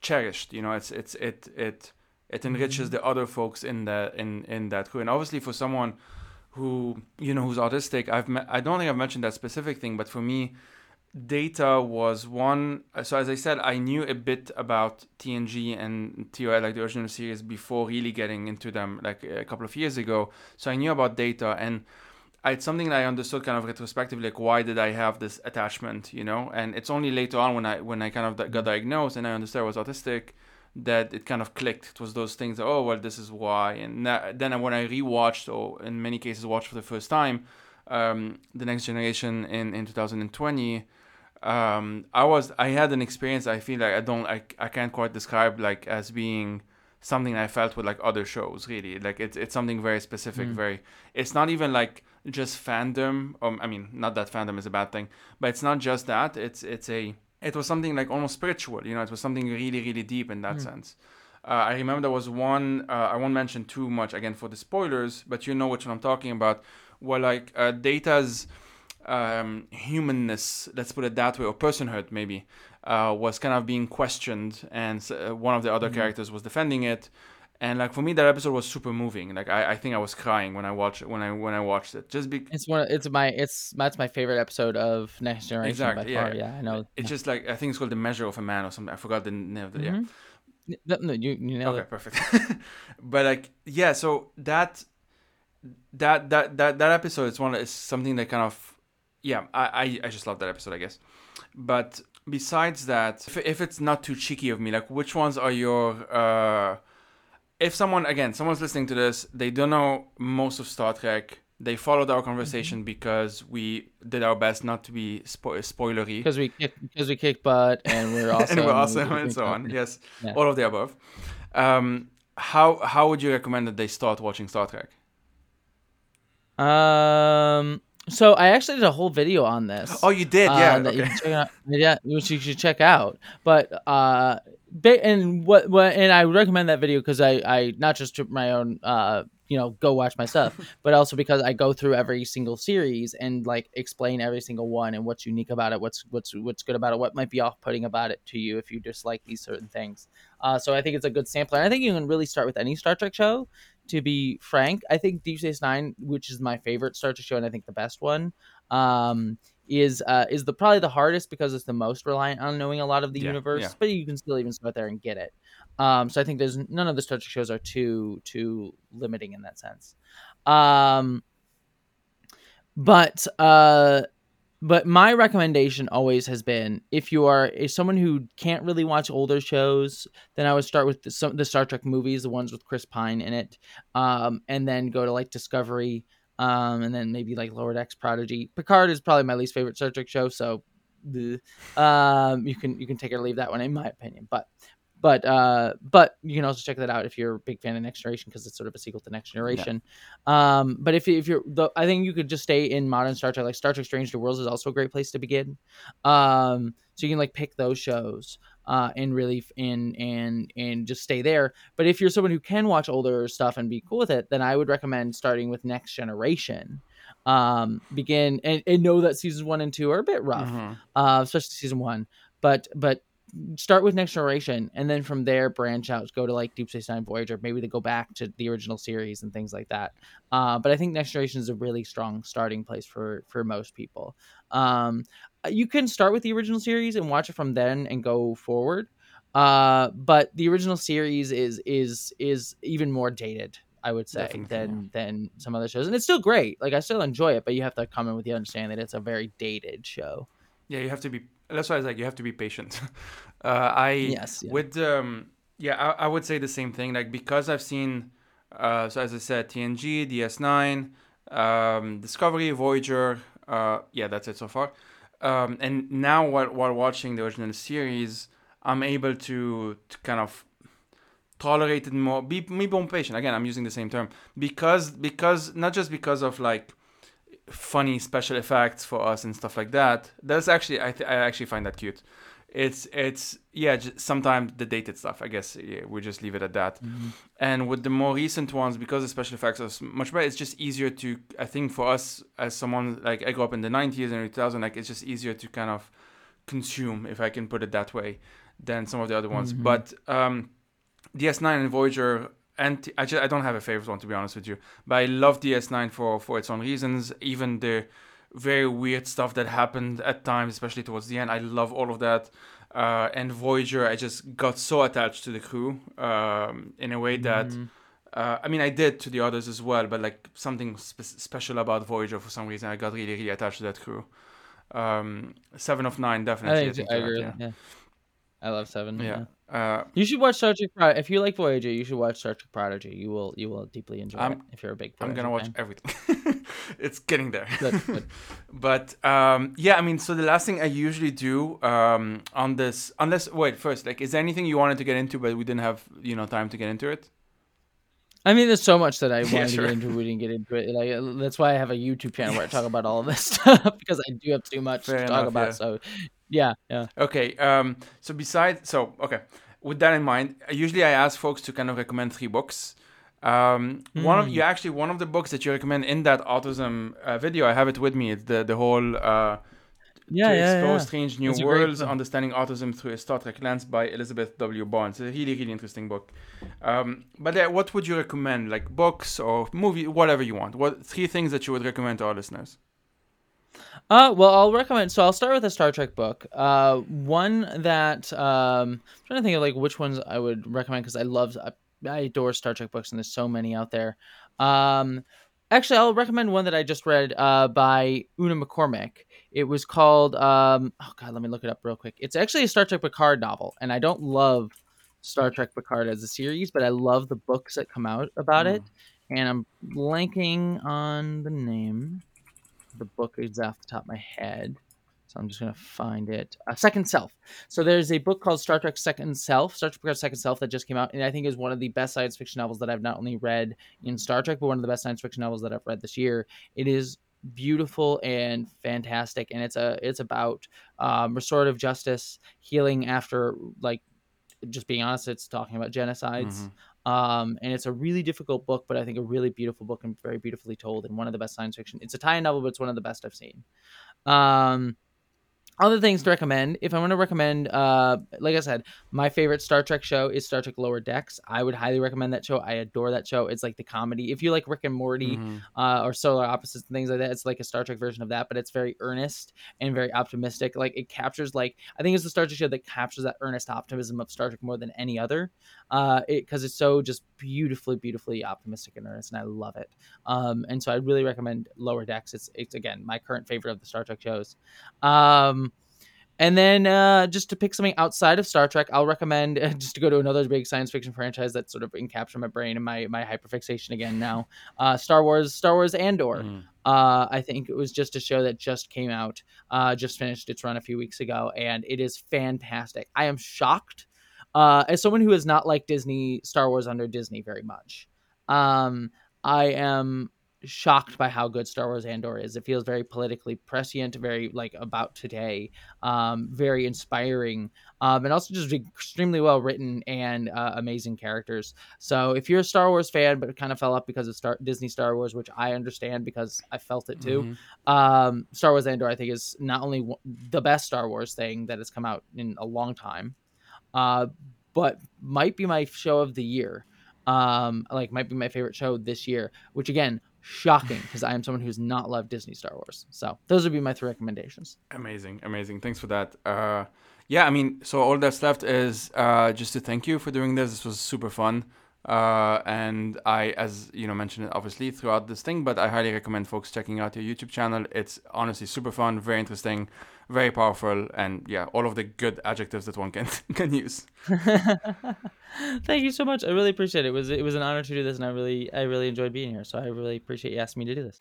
cherished you know? It's it's it it it enriches mm-hmm. the other folks in the in in that crew. And obviously for someone who you know who's autistic i've met, i don't think i've mentioned that specific thing but for me data was one so as i said i knew a bit about tng and tos like the original series before really getting into them like a couple of years ago. So i knew about data and it's something that i understood kind of retrospectively like why did i have this attachment you know? And it's only later on when i when i kind of got diagnosed and i understood i was autistic that it kind of clicked. It was those things oh well this is why. And that, then when i rewatched or in many cases watched for the first time um, the next generation in in 2020 um, I was I had an experience I feel like I don't I, I can't quite describe like as being something I felt with like other shows really like it's it's something very specific mm. very it's not even like just fandom um, I mean not that fandom is a bad thing but it's not just that it's it's a it was something like almost spiritual you know it was something really really deep in that mm. sense uh, I remember there was one uh, I won't mention too much again for the spoilers but you know which one I'm talking about where like uh, data's um, humanness, let's put it that way, or personhood maybe, uh, was kind of being questioned, and uh, one of the other mm-hmm. characters was defending it. And like for me, that episode was super moving. Like I, I think I was crying when I watched when I when I watched it. Just because it's one. It's my it's that's my favorite episode of Next Generation. Exactly. yeah. Far. Yeah. I know. It's just like I think it's called The Measure of a Man or something. I forgot the name of the mm-hmm. yeah. No, you you nailed okay, it. perfect. but like yeah, so that that that that that episode is one is something that kind of yeah, I, I, just love that episode, I guess. But besides that, if, if it's not too cheeky of me, like which ones are your uh, if someone again, someone's listening to this, they don't know most of Star Trek. They followed our conversation mm-hmm. because we did our best not to be spo- spoilery. Because we because we kick butt and we're awesome. and we're awesome and, and so on. Yes, yeah. all of the above. Um, how how would you recommend that they start watching Star Trek? Um, so I actually did a whole video on this. Oh, you did, yeah. Uh, okay. out, yeah, which you should check out. But uh, and what what and I recommend that video because I I not just my own uh you know go watch my stuff, but also because I go through every single series and like explain every single one and what's unique about it, what's what's what's good about it, what might be off putting about it to you if you dislike these certain things. Uh, so I think it's a good sampler. I think you can really start with any Star Trek show to be frank. I think Deep Space Nine, which is my favorite Star Trek show and I think the best one, um, is uh, is the probably the hardest because it's the most reliant on knowing a lot of the yeah, universe. Yeah. But you can still even start there and get it. Um, so I think there's none of the Star Trek shows are too too limiting in that sense. Um, but uh, but my recommendation always has been if you are if someone who can't really watch older shows, then I would start with the, some the Star Trek movies, the ones with Chris Pine in it, um, and then go to like Discovery, um, and then maybe like Lower Decks, Prodigy. Picard is probably my least favorite Star Trek show, so um, you can you can take or leave that one in my opinion. But but uh, but you can also check that out if you're a big fan of Next Generation because it's sort of a sequel to Next Generation. Yeah. Um, but if if you're, the, I think you could just stay in modern Star Trek. Like Star Trek: Strange New Worlds is also a great place to begin. Um, so you can like pick those shows uh, and really and and and just stay there. But if you're someone who can watch older stuff and be cool with it, then I would recommend starting with Next Generation. Um, begin and, and know that seasons one and two are a bit rough, mm-hmm. uh, especially season one. But but start with Next Generation, and then from there branch out, go to like Deep Space Nine, Voyager, maybe to go back to the original series and things like that. Uh, but I think Next Generation is a really strong starting place for for most people. Um, you can start with the original series and watch it from then and go forward. Uh, but the original series is is is even more dated I would say Definitely. than than some other shows, and it's still great. Like I still enjoy it, but you have to come in with the understanding that it's a very dated show. Yeah, you have to be that's why I was like, you have to be patient. uh, I yes, yeah. with um, yeah, I, I, would say the same thing. Like because I've seen, uh, so as I said, TNG, DS9, Um, Discovery, Voyager. Uh, yeah, that's it so far. Um, and now, while, while watching the original series, I'm able to, to kind of tolerate it more. Be, be more patient. Again, I'm using the same term because because not just because of like funny special effects for us and stuff like that. That's actually I th- I actually find that cute. It's it's yeah. sometimes the dated stuff. I guess yeah, we just leave it at that. Mm-hmm. And with the more recent ones, because the special effects are much better, it's just easier to. I think for us as someone like I grew up in the '90s and 2000, like it's just easier to kind of consume, if I can put it that way, than some of the other ones. Mm-hmm. But um, DS9 and Voyager and I, just, I don't have a favorite one to be honest with you, but I love DS9 for for its own reasons. Even the very weird stuff that happened at times, especially towards the end, I love all of that. Uh, and Voyager, I just got so attached to the crew um, in a way that. Mm-hmm. Uh, I mean, I did to the others as well, but like something spe- special about Voyager for some reason, I got really, really attached to that crew. Um, Seven of Nine, definitely. I, I, I agree. yeah. yeah. I love Seven. Yeah. yeah. Uh, you should watch Star Trek. Prodigy. If you like Voyager, you should watch Star Trek Prodigy. You will you will deeply enjoy I'm, it if you're a big. I'm gonna watch fan. everything. it's getting there. Good, good. but um, yeah, I mean, so the last thing I usually do um, on this, unless wait, first, like, is there anything you wanted to get into, but we didn't have you know time to get into it? I mean, there's so much that I wanted yeah, sure. to get into. We didn't get into it. Like that's why I have a YouTube channel where I talk about all of this stuff because I do have too much Fair to enough, talk about. Yeah. So yeah, yeah. Okay. Um. So besides, so okay. With that in mind, usually I ask folks to kind of recommend three books. Um, mm. one of you hmm. actually one of the books that you recommend in that autism uh, video, I have it with me. It's the the whole uh, yeah, to yeah, explore yeah. strange new worlds, understanding autism through a Star Trek lens by Elizabeth W. Barnes. It's a really really interesting book. Um, but uh, what would you recommend, like books or movie, whatever you want? What three things that you would recommend to our listeners? Uh, well, I'll recommend. So I'll start with a Star Trek book. Uh, one that um, I'm trying to think of like which ones I would recommend because I love, I, I, adore Star Trek books, and there's so many out there. Um, actually, I'll recommend one that I just read uh, by Una McCormack. It was called. Um, oh God, let me look it up real quick. It's actually a Star Trek Picard novel, and I don't love Star Trek Picard as a series, but I love the books that come out about mm. it. And I'm blanking on the name the book is off the top of my head. So I'm just going to find it. Uh, Second Self. So there's a book called Star Trek Second Self, Star Trek Second Self, that just came out, and I think is one of the best science fiction novels that I've not only read in Star Trek, but one of the best science fiction novels that I've read this year. It is beautiful and fantastic, and it's a it's about um, restorative justice, healing after like just being honest, it's talking about genocides. Mm-hmm. Um, and it's a really difficult book, but I think a really beautiful book and very beautifully told, and one of the best science fiction. It's a tie-in novel, but it's one of the best I've seen. Um, other things to recommend if i want to recommend uh like i said my favorite star trek show is star trek lower decks i would highly recommend that show i adore that show it's like the comedy if you like rick and morty mm-hmm. uh, or solar opposites and things like that it's like a star trek version of that but it's very earnest and very optimistic like it captures like i think it's the star trek show that captures that earnest optimism of star trek more than any other uh because it, it's so just beautifully beautifully optimistic and earnest and i love it um and so i really recommend lower decks it's it's again my current favorite of the star trek shows um and then uh, just to pick something outside of Star Trek, I'll recommend uh, just to go to another big science fiction franchise that sort of encapsulates my brain and my my hyperfixation again now. Uh, Star Wars, Star Wars Andor. Mm. Uh, I think it was just a show that just came out, uh, just finished its run a few weeks ago, and it is fantastic. I am shocked uh, as someone who has not liked Disney Star Wars under Disney very much. Um, I am shocked by how good Star Wars Andor is. It feels very politically prescient, very like about today, um, very inspiring, um, and also just extremely well written and uh, amazing characters. So if you're a Star Wars fan but kind of fell off because of Star- Disney Star Wars, which I understand because I felt it too, mm-hmm. um, Star Wars Andor I think is not only w- the best Star Wars thing that has come out in a long time, uh, but might be my show of the year um like might be my favorite show this year which again shocking because I am someone who's not loved Disney Star Wars. So those would be my three recommendations. Amazing, amazing. Thanks for that. Uh, yeah, I mean, so all that's left is uh, just to thank you for doing this. This was super fun. Uh, and I, as you know, mentioned it obviously throughout this thing, but I highly recommend folks checking out your YouTube channel. It's honestly super fun, very interesting. Very powerful, and yeah, all of the good adjectives that one can can use. Thank you so much. I really appreciate it. It was it was an honor to do this, and I really I really enjoyed being here. So I really appreciate you asking me to do this.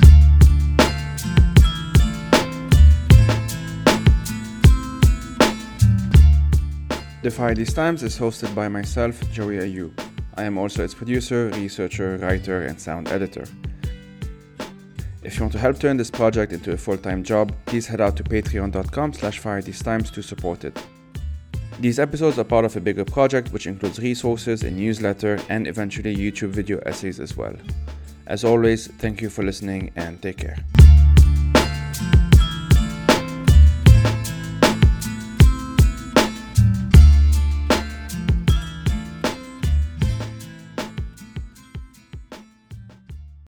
The Fire These Times is hosted by myself, Joey Ayoub. I am also its producer, researcher, writer, and sound editor. If you want to help turn this project into a full-time job, please head out to patreon.com slash firethesetimes to support it. These episodes are part of a bigger project which includes resources, a newsletter, and eventually YouTube video essays as well. As always, thank you for listening and take care.